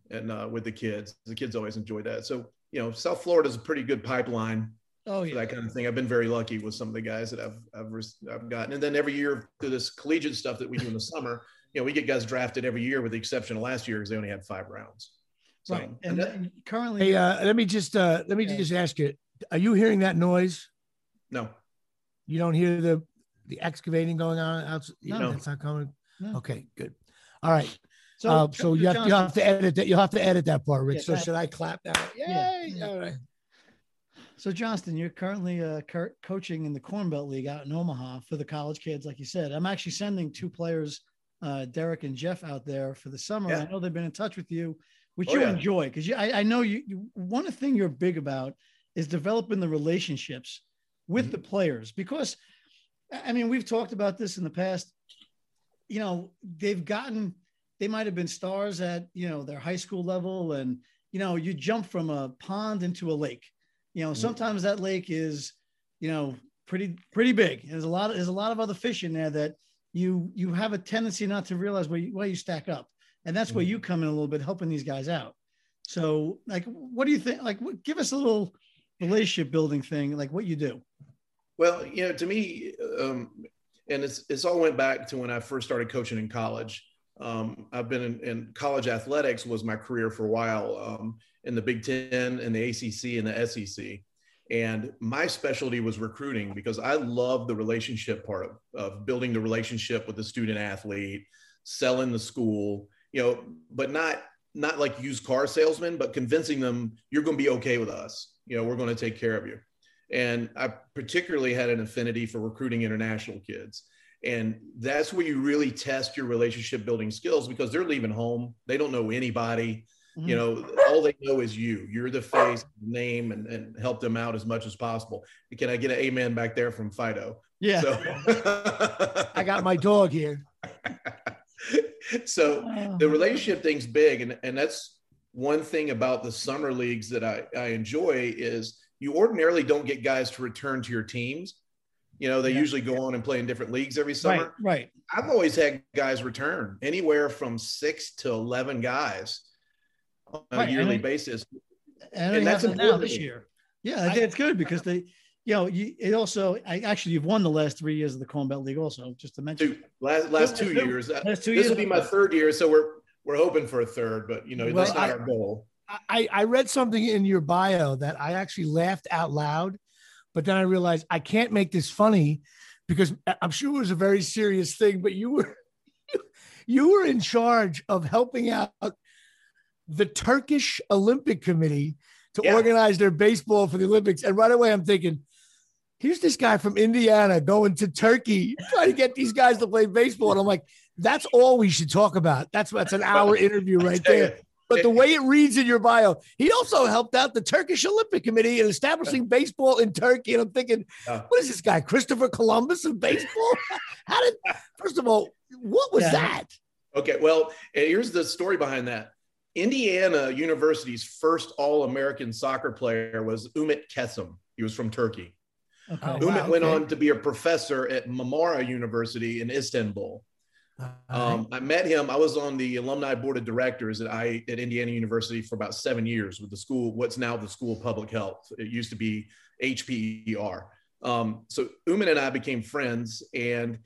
and uh, with the kids. The kids always enjoyed that. So you know, South Florida is a pretty good pipeline. Oh yeah, that kind of thing. I've been very lucky with some of the guys that I've I've, I've gotten, and then every year through this collegiate stuff that we do in the summer, you know, we get guys drafted every year, with the exception of last year because they only had five rounds. So, right. And, and currently, hey, uh, let me just uh, let me yeah. just ask you: Are you hearing that noise? No. You don't hear the the excavating going on outside. No, that's not coming. No. Okay, good. All right. So, uh, so you have, you have to edit that. You'll have to edit that part, Rich. Yeah, so should I clap now? Yay! Yeah. All right. So Johnston, you're currently uh, coaching in the Corn Belt League out in Omaha for the college kids, like you said. I'm actually sending two players, uh, Derek and Jeff, out there for the summer. Yeah. I know they've been in touch with you which oh, you yeah. enjoy because I, I, know you, you one thing you're big about is developing the relationships with mm-hmm. the players because I mean we've talked about this in the past. You know, they've gotten they might have been stars at, you know, their high school level and you know, you jump from a pond into a lake. You know, mm-hmm. sometimes that lake is, you know, pretty pretty big. There's a lot of there's a lot of other fish in there that you you have a tendency not to realize where you, where you stack up and that's where you mm-hmm. come in a little bit helping these guys out. So like what do you think like give us a little relationship building thing like what you do? Well you know to me um, and it's it's all went back to when i first started coaching in college. Um, i've been in, in, college athletics was my career for a while um, in the big ten and the acc and the sec and my specialty was recruiting because i love the relationship part of, of building the relationship with the student athlete selling the school you know, but not not like used car salesman, but convincing them you're going to be okay with us. You know, we're going to take care of you. And I particularly had an affinity for recruiting international kids. And that's where you really test your relationship building skills because they're leaving home. They don't know anybody. Mm-hmm. You know, all they know is you. You're the face, name, and, and help them out as much as possible. Can I get an amen back there from Fido? Yeah. So. I got my dog here. so oh. the relationship thing's big and, and that's one thing about the summer leagues that I, I enjoy is you ordinarily don't get guys to return to your teams you know they yeah. usually go on and play in different leagues every summer right, right i've always had guys return anywhere from six to 11 guys on a right. yearly basis and, And that's that's now this year. Yeah, I think it's good because they, you know, you it also I actually you've won the last three years of the Corn Belt League also just to mention. Two last last two Two- years. last two this years. will be my third year, so we're we're hoping for a third, but you know Well, that's not I- our goal. I, I read something in your bio that I actually laughed out loud, but then I realized I can't make this funny because I'm sure it was a very serious thing, but you were you were in charge of helping out the Turkish Olympic Committee to Yeah. organize their baseball for the Olympics. And right away I'm thinking, here's this guy from Indiana going to Turkey trying to get these guys to play baseball. And I'm like, that's all we should talk about. That's that's an hour interview right there. But the way it reads in your bio, he also helped out the Turkish Olympic Committee in establishing baseball in Turkey. And I'm thinking, what is this guy, Christopher Columbus of baseball? How did, first of all, what was Yeah. that? Okay, well, here's the story behind that. Indiana University's first All-American soccer player was Umit Kesem. He was from Turkey. Okay. Oh, Umit wow, went okay. on to be a professor at Marmara University in Istanbul. Um, I met him. I was on the alumni board of directors at I at Indiana University for about seven years with the school. What's now the School of Public Health. It used to be HPER. Um, so Uman and I became friends, and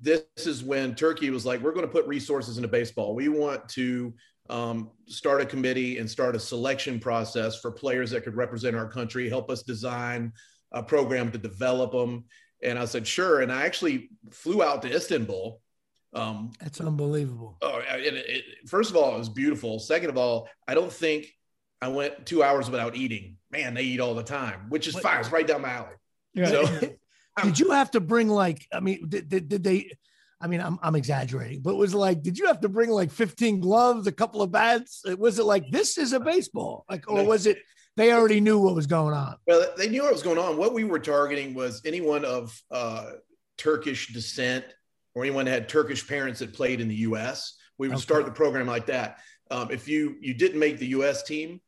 this is when Turkey was like, "We're going to put resources into baseball. We want to um, start a committee and start a selection process for players that could represent our country. Help us design a program to develop them." And I said, "Sure." And I actually flew out to Istanbul. Um, That's unbelievable. Oh, it, it, it- first of all, it was beautiful. Second of all, I don't think I went two hours without eating. Man, they eat all the time, which is What- fine. It's right down my alley. Right. So, Did you have to bring like, I mean, did, did, did they, I mean, I'm, I'm exaggerating, but it was like, did you have to bring like 15 gloves, a couple of bats? Was it like, this is a baseball? Like, or was it, they already knew what was going on? well, they knew what was going on. What we were targeting was anyone of uh, Turkish descent or anyone that had Turkish parents that played in the U.S. We would Okay. start the program like that. Um, if you you didn't make the U.S. team,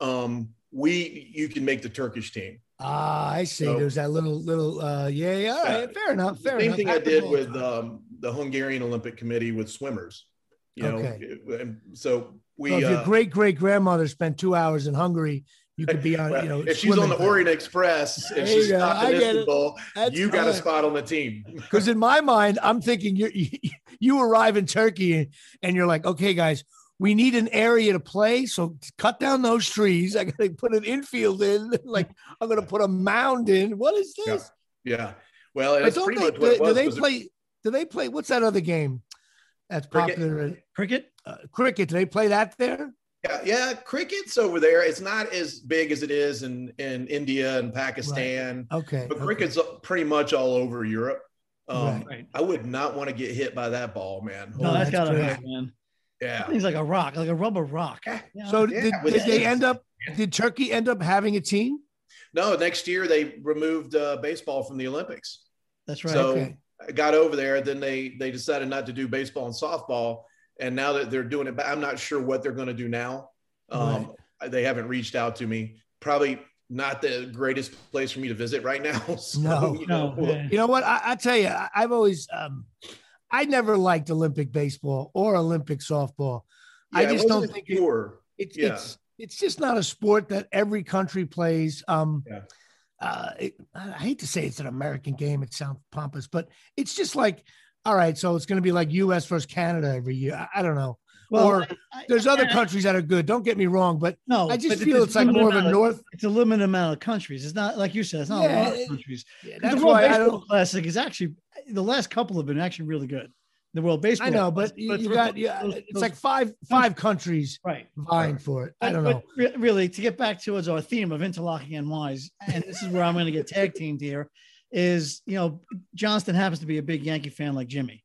um, we you can make the Turkish team. Ah, I see. So- There's that little, little, uh, yeah, yeah. All right. Fair enough. Fair enough. Same enough. thing I did with um, the Hungarian Olympic Committee with swimmers. You know, Okay. and so we. So if uh, your great great grandmother spent two hours in Hungary, you could be on, well, you know, if she's on the swimming. Orient Express and she's you go. stopped in. Istanbul, you got a spot on the team. Because in my mind, I'm thinking you you arrive in Turkey and you're like, okay, guys, we need an area to play. So cut down those trees. I gotta put an infield in. Like I'm gonna put a mound in. What is this? Yeah. Well, But that's don't pretty they, much what do, it was. do they was it- play? Do they play? What's that other game? That's Cricket? popular. in- Cricket. Uh, cricket. Do they play that there? Yeah, yeah, cricket's over there. It's not as big as it is in in India and Pakistan, Okay. but okay. cricket's pretty much all over Europe. Um, Right. Right. I would not want to get hit by that ball, man. No, Oh, that's that's gotta hurt, man. yeah. Thing's like a rock, like a rubber rock. Yeah. Yeah. So Yeah, did, did they end up? Did Turkey end up having a team? No, next year they removed uh, baseball from the Olympics. that's right. So Okay. I got over there. Then they they decided not to do baseball and softball, and now that they're doing it, but I'm not sure what they're going to do now. Um, They haven't reached out to me. Probably not the greatest place for me to visit right now. So, No. you know, no, we'll- You know what? I, I tell you, I, I've always, um, I never liked Olympic baseball or Olympic softball. I yeah, it just don't wasn't think it- It's Yeah. it's it's just not a sport that every country plays. Um, Yeah. uh, it, I hate to say it's an American game. It sounds pompous, but it's just like, all right, so it's going to be like U.S. versus Canada every year. I, I don't know. Well, or I- There's other countries that are good. Don't get me wrong, but No, I just feel it's like more of a North. It's a limited amount of countries. It's not like you said. It's not Yeah, a lot of countries. Yeah, that's the World why Baseball. Classic is actually the last couple have been actually really good. The World Baseball. I know, but Classic, you, got yeah. those- It's those- like five five countries right. vying for it. I don't but know. re- really, to get back towards our theme of interlocking NYs, and this is where I'm going to get tag teamed here, is you know Johnston happens to be a big Yankee fan like Jimmy,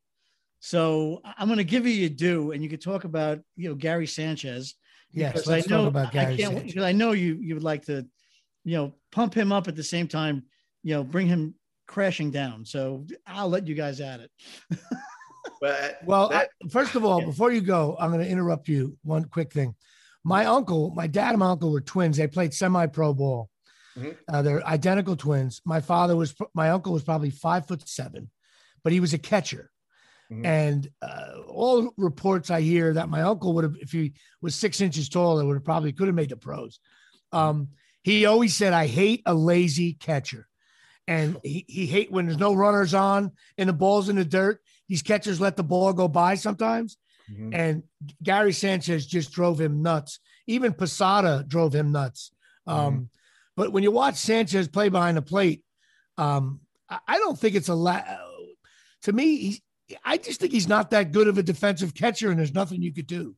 so I- I'm going to give you your due, and you could talk about you know Gary Sanchez. Yes, let's I know, talk about Gary I can't Sanchez. because I know you you would like to, you know, pump him up at the same time, you know, bring him crashing down. So I'll let you guys at it. But Well, that- I- first of all, Yeah. before you go, I'm going to interrupt you. One quick thing. My uncle, my dad and my uncle were twins. They played semi-pro ball. Mhm. Uh, they're identical twins. My father was, my uncle was probably five foot seven, but he was a catcher. Mm-hmm. And uh, all reports I hear that my uncle would have, if he was six inches taller, would have probably could have made the pros. Um, he always said, "I hate a lazy catcher," and he he hate when there's no runners on and the ball's in the dirt. These catchers let the ball go by sometimes, mm-hmm. and Gary Sanchez just drove him nuts. Even Posada drove him nuts. Um, mm-hmm. But when you watch Sanchez play behind the plate, um, I don't think it's a la- to me. I just think he's not that good of a defensive catcher, and there's nothing you could do.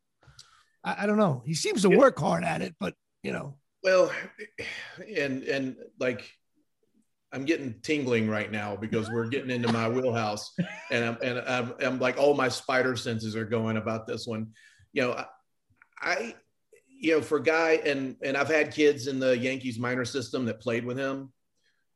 I, I don't know. He seems to work hard at it, but you know. Well, and and like I'm getting tingling right now because we're getting into my wheelhouse, and I'm and I'm, I'm, like all my spider senses are going about this one. You know, I, I, you know, for a guy and and I've had kids in the Yankees minor system that played with him,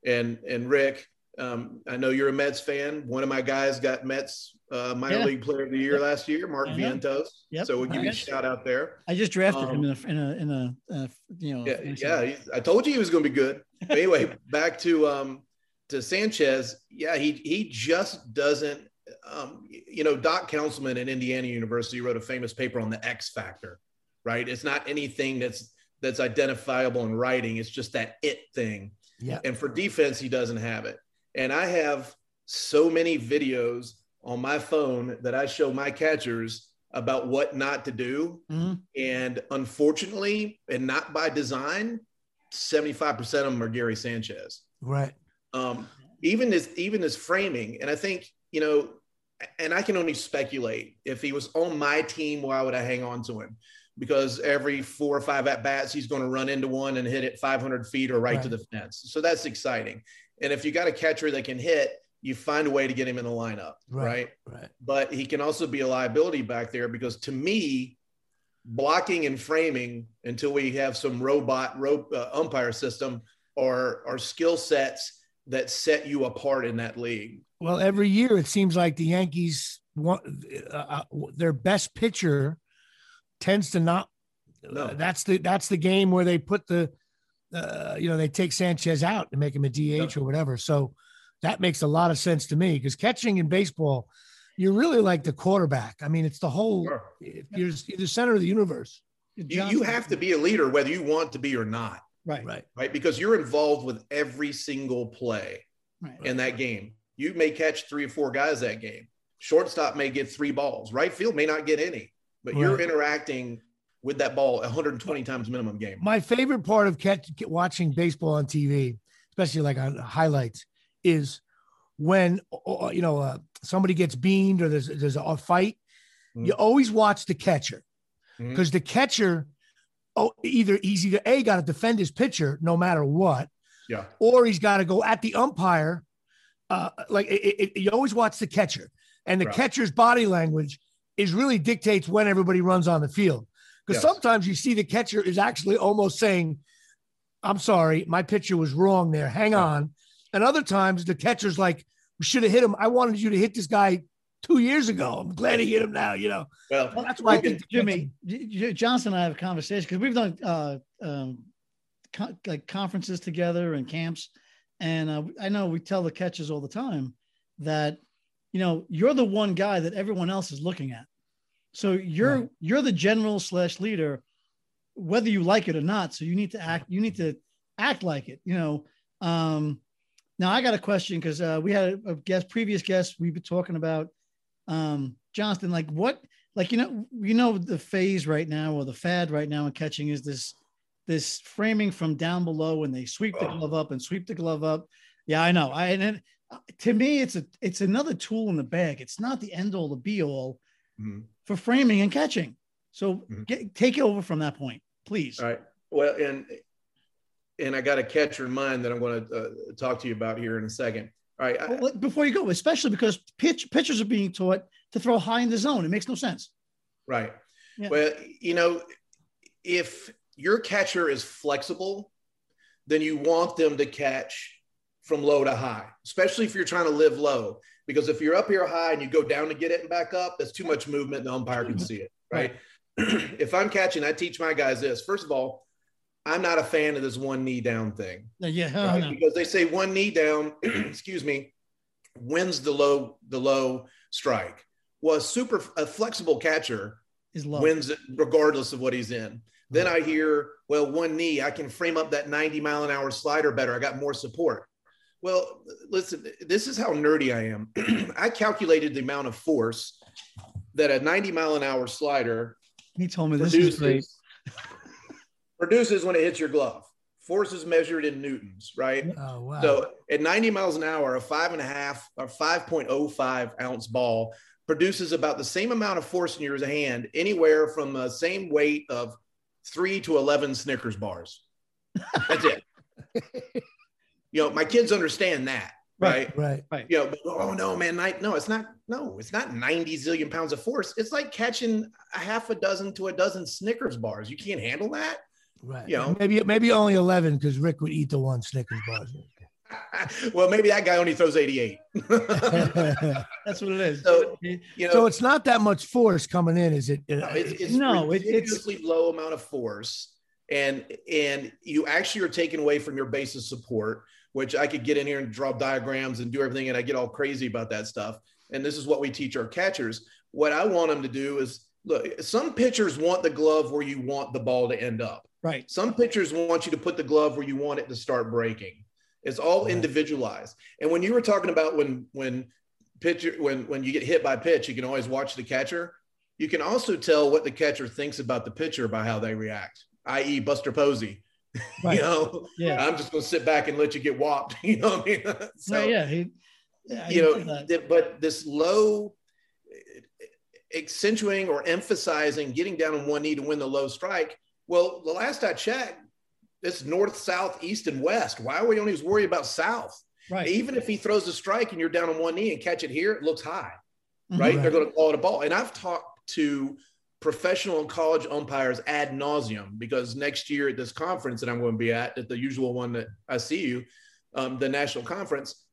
and and Rick, um, I know you're a Mets fan. One of my guys got Mets uh, minor yeah. league player of the year last year, Mark Vientos. Yep. So we'll give you a shout out there. I just drafted um, him in a, in a, in a uh, you know. Yeah, yeah I told you he was going to be good. But anyway, back to um to Sanchez. Yeah, he he just doesn't. Um, you know, Doc Counsilman at Indiana University wrote a famous paper on the X factor. Right, it's not anything that's that's identifiable in writing. It's just that it thing. Yeah. And for defense, he doesn't have it. And I have so many videos on my phone that I show my catchers about what not to do. Mm-hmm. And unfortunately, and not by design, 75% of them are Gary Sanchez. Right. Um, even his even his framing. And I think, you know, and I can only speculate if he was on my team, why would I hang on to him? Because every four or five at bats, he's going to run into one and hit it 500 feet or right, right. to the fence. So that's exciting. And if you got a catcher that can hit, you find a way to get him in the lineup, right? Right. right. But he can also be a liability back there because to me, blocking and framing until we have some robot rope uh, umpire system or are skill sets that set you apart in that league. Well, every year it seems like the Yankees want uh, uh their best pitcher tends to not. No. Uh, that's the that's the game where they put the uh, you know, they take Sanchez out and make him a DH yeah. or whatever. So that makes a lot of sense to me because catching in baseball, you're really like the quarterback. I mean, it's the whole, sure. you're, you're, the center of the universe. You, you have to be a leader, whether you want to be or not. Right. Right. Right. Because you're involved with every single play right. in that game. You may catch three or four guys that game. Shortstop may get three balls. Right field may not get any, but right. you're interacting with that ball 120 times minimum game. My favorite part of catch, watching baseball on TV, especially like on highlights, is when you know uh, somebody gets beamed or there's there's a fight. Mm-hmm. You always watch the catcher because mm-hmm. the catcher, oh, either he's either a got to defend his pitcher no matter what, yeah, or he's got to go at the umpire. Uh, like it, it, you always watch the catcher, and the right. catcher's body language is really dictates when everybody runs on the field. Because yes. sometimes you see the catcher is actually almost saying, I'm sorry, my pitcher was wrong there. Hang yeah. on. And other times the catcher's like, we should have hit him. I wanted you to hit this guy two years ago. I'm glad he hit him now, you know. Well, well that's why I think Jimmy Johnson and I have a conversation because we've done uh, um, co- like conferences together and camps. And uh, I know we tell the catchers all the time that, you know, you're the one guy that everyone else is looking at. So you're right. you're the general slash leader, whether you like it or not. So you need to act. You need to act like it. You know. Um, now I got a question because uh, we had a guest, previous guest. We've been talking about um, Johnston. Like what? Like you know, you know the phase right now or the fad right now in catching is this this framing from down below when they sweep the glove up and sweep the glove up. Yeah, I know. I and it, to me, it's a it's another tool in the bag. It's not the end all, the be all. Mm-hmm for framing and catching. So mm-hmm. get, take it over from that point, please. All right. Well, and and I got a catcher in mind that I'm going to uh, talk to you about here in a second. All right. Well, before you go, especially because pitch pitchers are being taught to throw high in the zone. It makes no sense. Right. Yeah. Well, you know, if your catcher is flexible, then you want them to catch from low to high, especially if you're trying to live low because if you're up here high and you go down to get it and back up, that's too much movement. The umpire can see it, right? if I'm catching, I teach my guys this. First of all, I'm not a fan of this one knee down thing. Yeah, right? no. because they say one knee down, excuse me, wins the low the low strike. Well, a super a flexible catcher Is low. wins it regardless of what he's in. Then I hear, well, one knee, I can frame up that 90 mile an hour slider better. I got more support. Well, listen, this is how nerdy I am. I calculated the amount of force that a 90 mile an hour slider he told me this produces, produces when it hits your glove. Force is measured in newtons, right? Oh wow. So at 90 miles an hour, a five and a half or 5.05 ounce ball produces about the same amount of force in your hand, anywhere from the same weight of three to 11 Snickers bars. That's it. you know, my kids understand that, right? right. Right. You know, but, oh no, man, I, no, it's not. No, it's not 90 zillion pounds of force. It's like catching a half a dozen to a dozen Snickers bars. You can't handle that. Right. You know. maybe maybe only eleven because Rick would eat the one Snickers bar. well, maybe that guy only throws 88. That's what it is. So, you know, so it's not that much force coming in, is it? No, it's, it's No, it- it's- low amount of force, and and you actually are taken away from your base of support, which I could get in here and draw diagrams and do everything, and I get all crazy about that stuff. And this is what we teach our catchers. What I want them to do is look. Some pitchers want the glove where you want the ball to end up. right. Some pitchers want you to put the glove where you want it to start breaking. It's all individualized. And when you were talking about when when pitcher when when you get hit by pitch, you can always watch the catcher. You can also tell what the catcher thinks about the pitcher by how they react, i.e., Buster Posey. Right. You know, Yeah. I'm just going to sit back and let you get whopped. You know what I mean? so, Right, yeah. He, yeah, you know, th- but this low accentuating or emphasizing getting down on one knee to win the low strike. Well, the last I checked, it's north, south, east, and west. Why are we only worry about south? right. Even if he throws a strike and you're down on one knee and catch it here, it looks high, right? Right. They're going to call it a ball. And I've talked to professional and college umpires ad nauseum because next year at this conference that I'm going to be at, at the usual one that I see you, um, the national conference,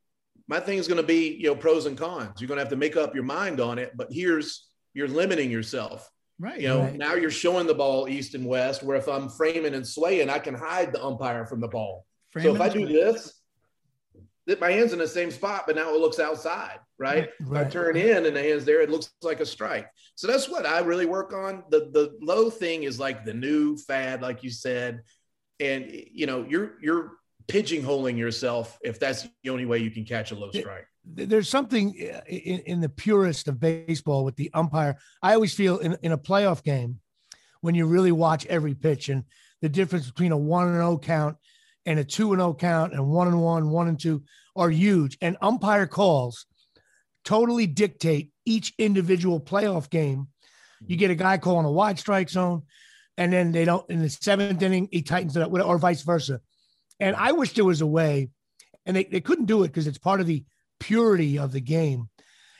my thing is going to be, you know, pros and cons. You're going to have to make up your mind on it, but here's, you're limiting yourself. Right. You know, Right. now you're showing the ball east and west, where if I'm framing and swaying, I can hide the umpire from the ball. Frame so if I do this, that my hand's in the same spot, but now it looks outside, right? If I turn in and the hand's there, it looks like a strike. So that's what I really work on. The the low thing is like the new fad, like you said, and you know you're you're pigeonholing yourself if that's the only way you can catch a low strike. there's something uh, in, in the purest of baseball with the umpire. I always feel in, in a playoff game when you really watch every pitch and the difference between a one and zero count and a two and zero count and one and one, one and two are huge. And umpire calls totally dictate each individual playoff game. You get a guy calling a wide strike zone, and then they don't in the seventh inning he tightens it up, or vice versa. And I wish there was a way, and they, they couldn't do it because it's part of the purity of the game.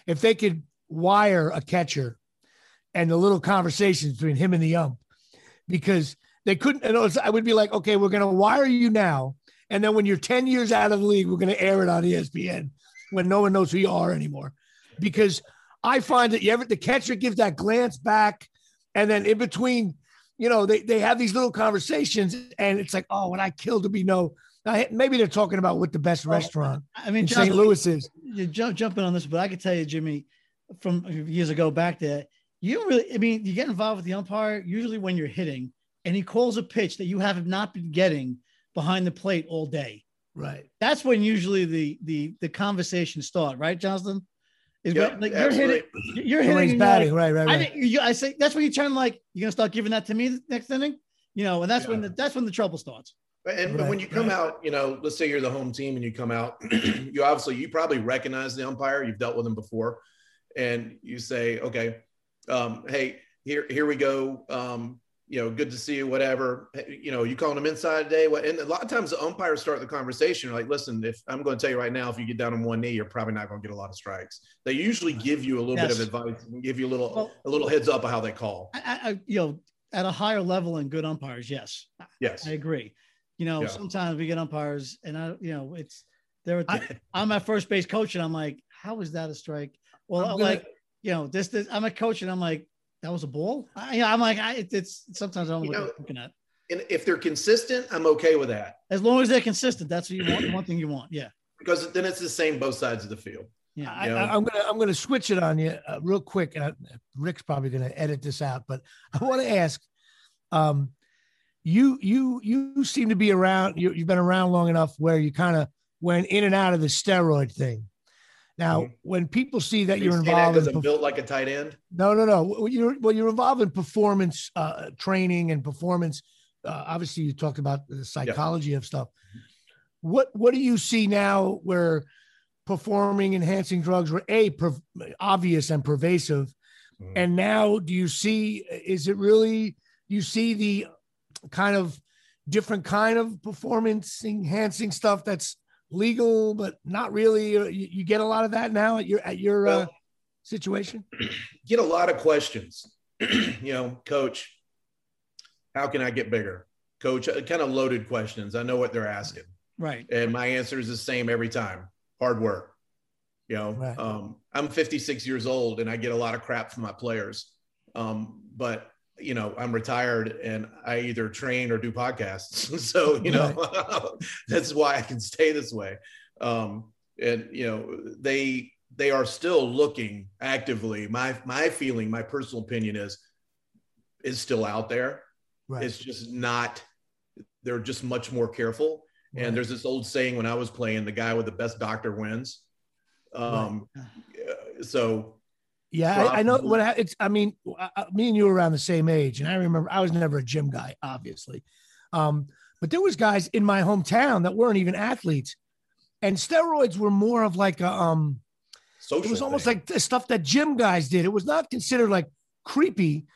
If they could wire a catcher and the little conversations between him and the ump, because they couldn't, and was, I would be like, okay, we're going to wire you now. And then when you're 10 years out of the league, we're going to air it on ESPN when no one knows who you are anymore. Because I find that you ever, the catcher gives that glance back. And then in between, you know, they, they have these little conversations and it's like, oh, when I kill to be no, now, maybe they're talking about what the best restaurant I mean, in John, St. Louis is. you jump jumping on this, but I can tell you, Jimmy, from years ago back there, you really. I mean, you get involved with the umpire usually when you're hitting, and he calls a pitch that you have not been getting behind the plate all day. Right. That's when usually the the the conversation start, right, Johnston? Is Yeah, like you're hitting, you're hitting, you're batting. like, right, right, I, right. think- you, I say that's when you turn like you're gonna start giving that to me the next inning, you know, and that's when the that's when the trouble starts. And Right, when you come right. out, you know, let's say you're the home team and you come out, you obviously you probably recognize the umpire. You've dealt with him before, and you say, okay, um, hey, here here we go. Um, you know, good to see you. Whatever. You know, you calling them inside today? What? And a lot of times the umpires start the conversation like, listen, if I'm going to tell you right now, if you get down on one knee, you're probably not going to get a lot of strikes. They usually give you a little bit of advice and give you a little Well- a little heads up of how they call. I, I, you know, at a higher level in good umpires, yes, Yes. I agree. You know, Yeah. sometimes we get umpires, and I, you know, it's they're. I- I'm at first base coach, and I'm like, how is that a strike? Well, I'm I'm gonna- like, you know, this, this. I'm a coach, and I'm like, that was a ball. I, you know, I'm like, I, it's sometimes I don't know You know- they're looking at. And if they're consistent, I'm okay with that. As long as they're consistent, that's what you want. One thing you want, yeah. because then it's the same both sides of the field. Yeah. I, You know? I, am gonna I'm gonna switch it on you uh, real quick, and I, Rick's probably gonna edit this out, but I want to ask, um, you you you seem to be around. You, you've been around long enough where you kind of went in and out of the steroid thing. Now, Mhm. when people see that You you're involved, that in I'm built like a tight end. no, no, no. You're well, you're involved in performance uh, training and performance. Uh, obviously, you talked about the psychology of stuff. What what do you see now where performing enhancing drugs were a per- obvious and pervasive, Mhm. and now do you see is it really you see the kind of different kind of performance enhancing stuff that's legal but not really Uh, you, you get a lot of that now at your at your uh, situation get a lot of questions. you know, coach, how can I get bigger? Coach, uh, kind of loaded questions. I know what they're asking. Right. And my answer is the same every time hard work. You know, Right. um, I'm 56 years old and I get a lot of crap from my players. Um, but, you know, I'm retired and I either train or do podcasts. so, you know, that's why I can stay this way. Um, and, you know, they, they are still looking actively. My, my feeling, my personal opinion is, is still out there. right It's just not, they're just much more careful. Right. And there's this old saying when I was playing, the guy with the best doctor wins. Um, so Yeah, I, I know what ha- it's. I mean, I, I- me and you were around the same age, and I remember I was never a gym guy, obviously, um, but there was guys in my hometown that weren't even athletes, and steroids were more of like a. Um, social. it was almost thing. like the stuff that gym guys did. It was not considered like creepy,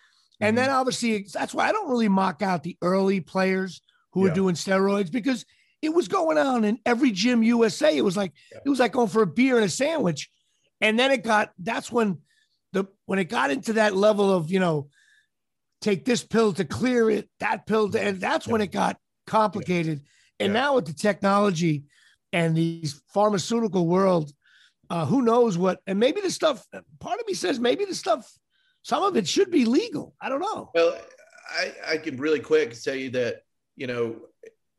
and Mhm. then obviously that's why I don't really mock out the early players who were doing steroids because it was going on in every gym USA. It was like Yeah. it was like going for a beer and a sandwich, and then it got. That's when the when it got into that level of you know, take this pill to clear it, that pill to, and that's when it got complicated. And Yeah. now with the technology and these pharmaceutical world, uh, who knows what? And maybe the stuff. Part of me says maybe the stuff. Some of it should be legal. I don't know. Well, I, I can really quick say that, you know,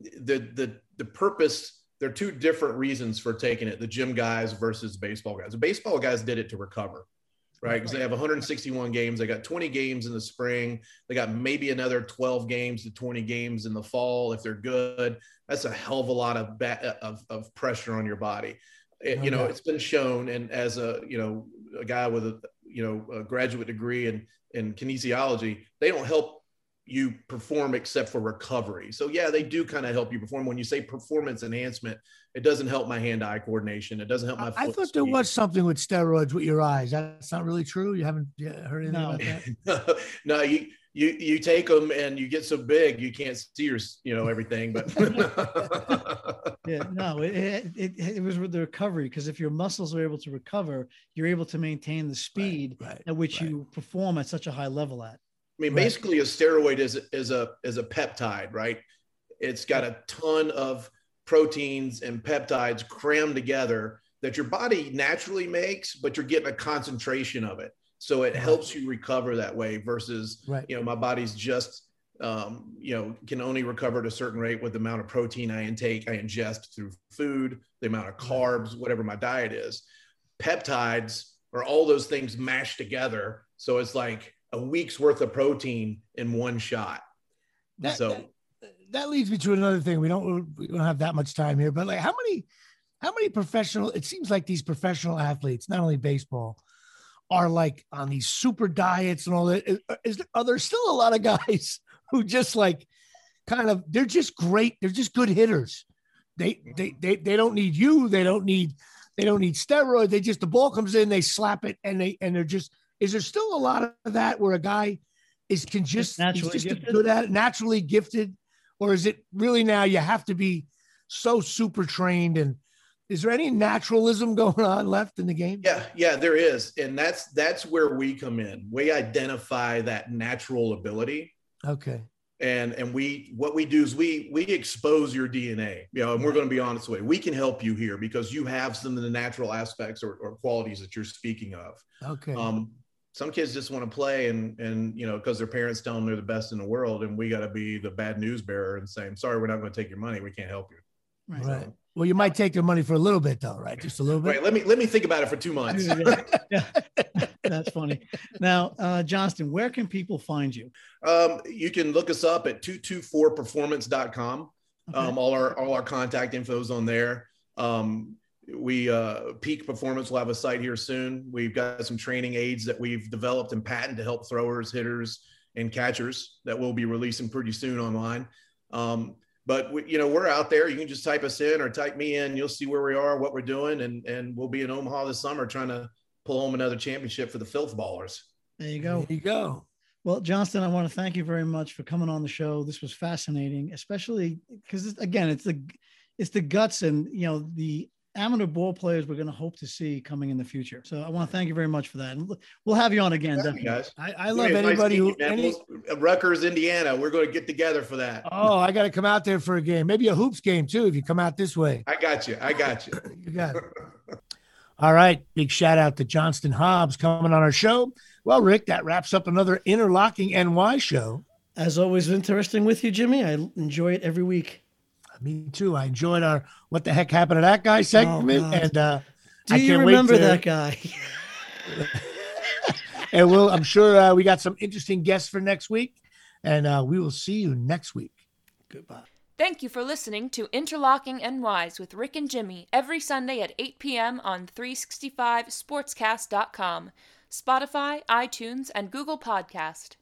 the, the, the purpose, there are two different reasons for taking it, the gym guys versus baseball guys. The baseball guys did it to recover, right? Because they have 161 games. They got 20 games in the spring. They got maybe another 12 games to 20 games in the fall if they're good. That's a hell of a lot of, ba- of, of pressure on your body. It- you know, it's been shown, and as a you know a guy with a you know a graduate degree in in kinesiology, they don't help you perform except for recovery. So yeah, they do kind of help you perform. When you say performance enhancement, it doesn't help my hand-eye coordination. It doesn't help my. I foot thought there was something with steroids with your eyes. That's not really true. You haven't heard anything No. about that? no, you you you take them and you get so big you can't see your you know everything. But Yeah, no, it, it, it, it was with the recovery because if your muscles are able to recover, you're able to maintain the speed Right. at which right. you perform at such a high level at. I mean, Right. basically, a steroid is is a is a peptide, right? It's got a ton of proteins and peptides crammed together that your body naturally makes, but you're getting a concentration of it, so it Right. helps you recover that way. Versus, Right. you know, my body's just um, you know can only recover at a certain rate with the amount of protein I intake, I ingest through food, the amount of carbs, whatever my diet is. Peptides are all those things mashed together, so it's like a week's worth of protein in one shot. That, so that, that leads me to another thing. We don't we don't have that much time here, but like how many how many professional? It seems like these professional athletes, not only baseball, are like on these super diets and all that. Is, is are there still a lot of guys who just like kind of they're just great. They're just good hitters. They they they they don't need you. They don't need they don't need steroids. They just the ball comes in, they slap it, and they and they're just. Is there still a lot of that where a guy is can just naturally he's just gifted? good at it, naturally gifted, or is it really now you have to be so super trained and is there any naturalism going on left in the game? yeah, yeah, there is, and that's that's where we come in. We identify that natural ability, Okay. and and we what we do is we we expose your DNA. You know, and we're going to be honest with you. We can help you here because you have some of the natural aspects or, or qualities that you're speaking of. Okay. Um, some kids just want to play and and you know because their parents tell them they're the best in the world, and we got to be the bad news bearer and saying, "Sorry, we're not going to take your money. We can't help you." Right. right. Well, you might take their money for a little bit, though, right? Just a little bit. Wait, let me let me think about it for two months. yeah, that's funny. Now, uh, Johnston, where can people find you? Um, you can look us up at 224performance.com. Okay. Um, all our all our contact info is on there. Um, we uh, peak performance will have a site here soon. We've got some training aids that we've developed and patent to help throwers, hitters, and catchers that we'll be releasing pretty soon online. Um, but we, you know we're out there. You can just type us in or type me in. You'll see where we are, what we're doing, and and we'll be in Omaha this summer trying to pull home another championship for the Filth Ballers. There you go. There you go. Well, Johnston, I want to thank you very much for coming on the show. This was fascinating, especially because again, it's the it's the guts and you know the amateur ball players we're going to hope to see coming in the future. So I want to thank you very much for that, and we'll have you on again. Thank you guys. I, I love anybody nice who any, Rutgers, Indiana. We're going to get together for that. Oh, I got to come out there for a game, maybe a hoops game too. If you come out this way, I got you. I got you. you got it. All right. Big shout out to Johnston Hobbs coming on our show. Well, Rick, that wraps up another Interlocking NY show. As always, interesting with you, Jimmy. I enjoy it every week. Me too. I enjoyed our "What the heck happened to that guy" segment, oh, and uh, do I you remember to... that guy? and we'll, I'm sure uh, we got some interesting guests for next week, and uh, we will see you next week. Goodbye. Thank you for listening to Interlocking NYs with Rick and Jimmy every Sunday at 8 p.m. on 365sportscast.com, Spotify, iTunes, and Google Podcast.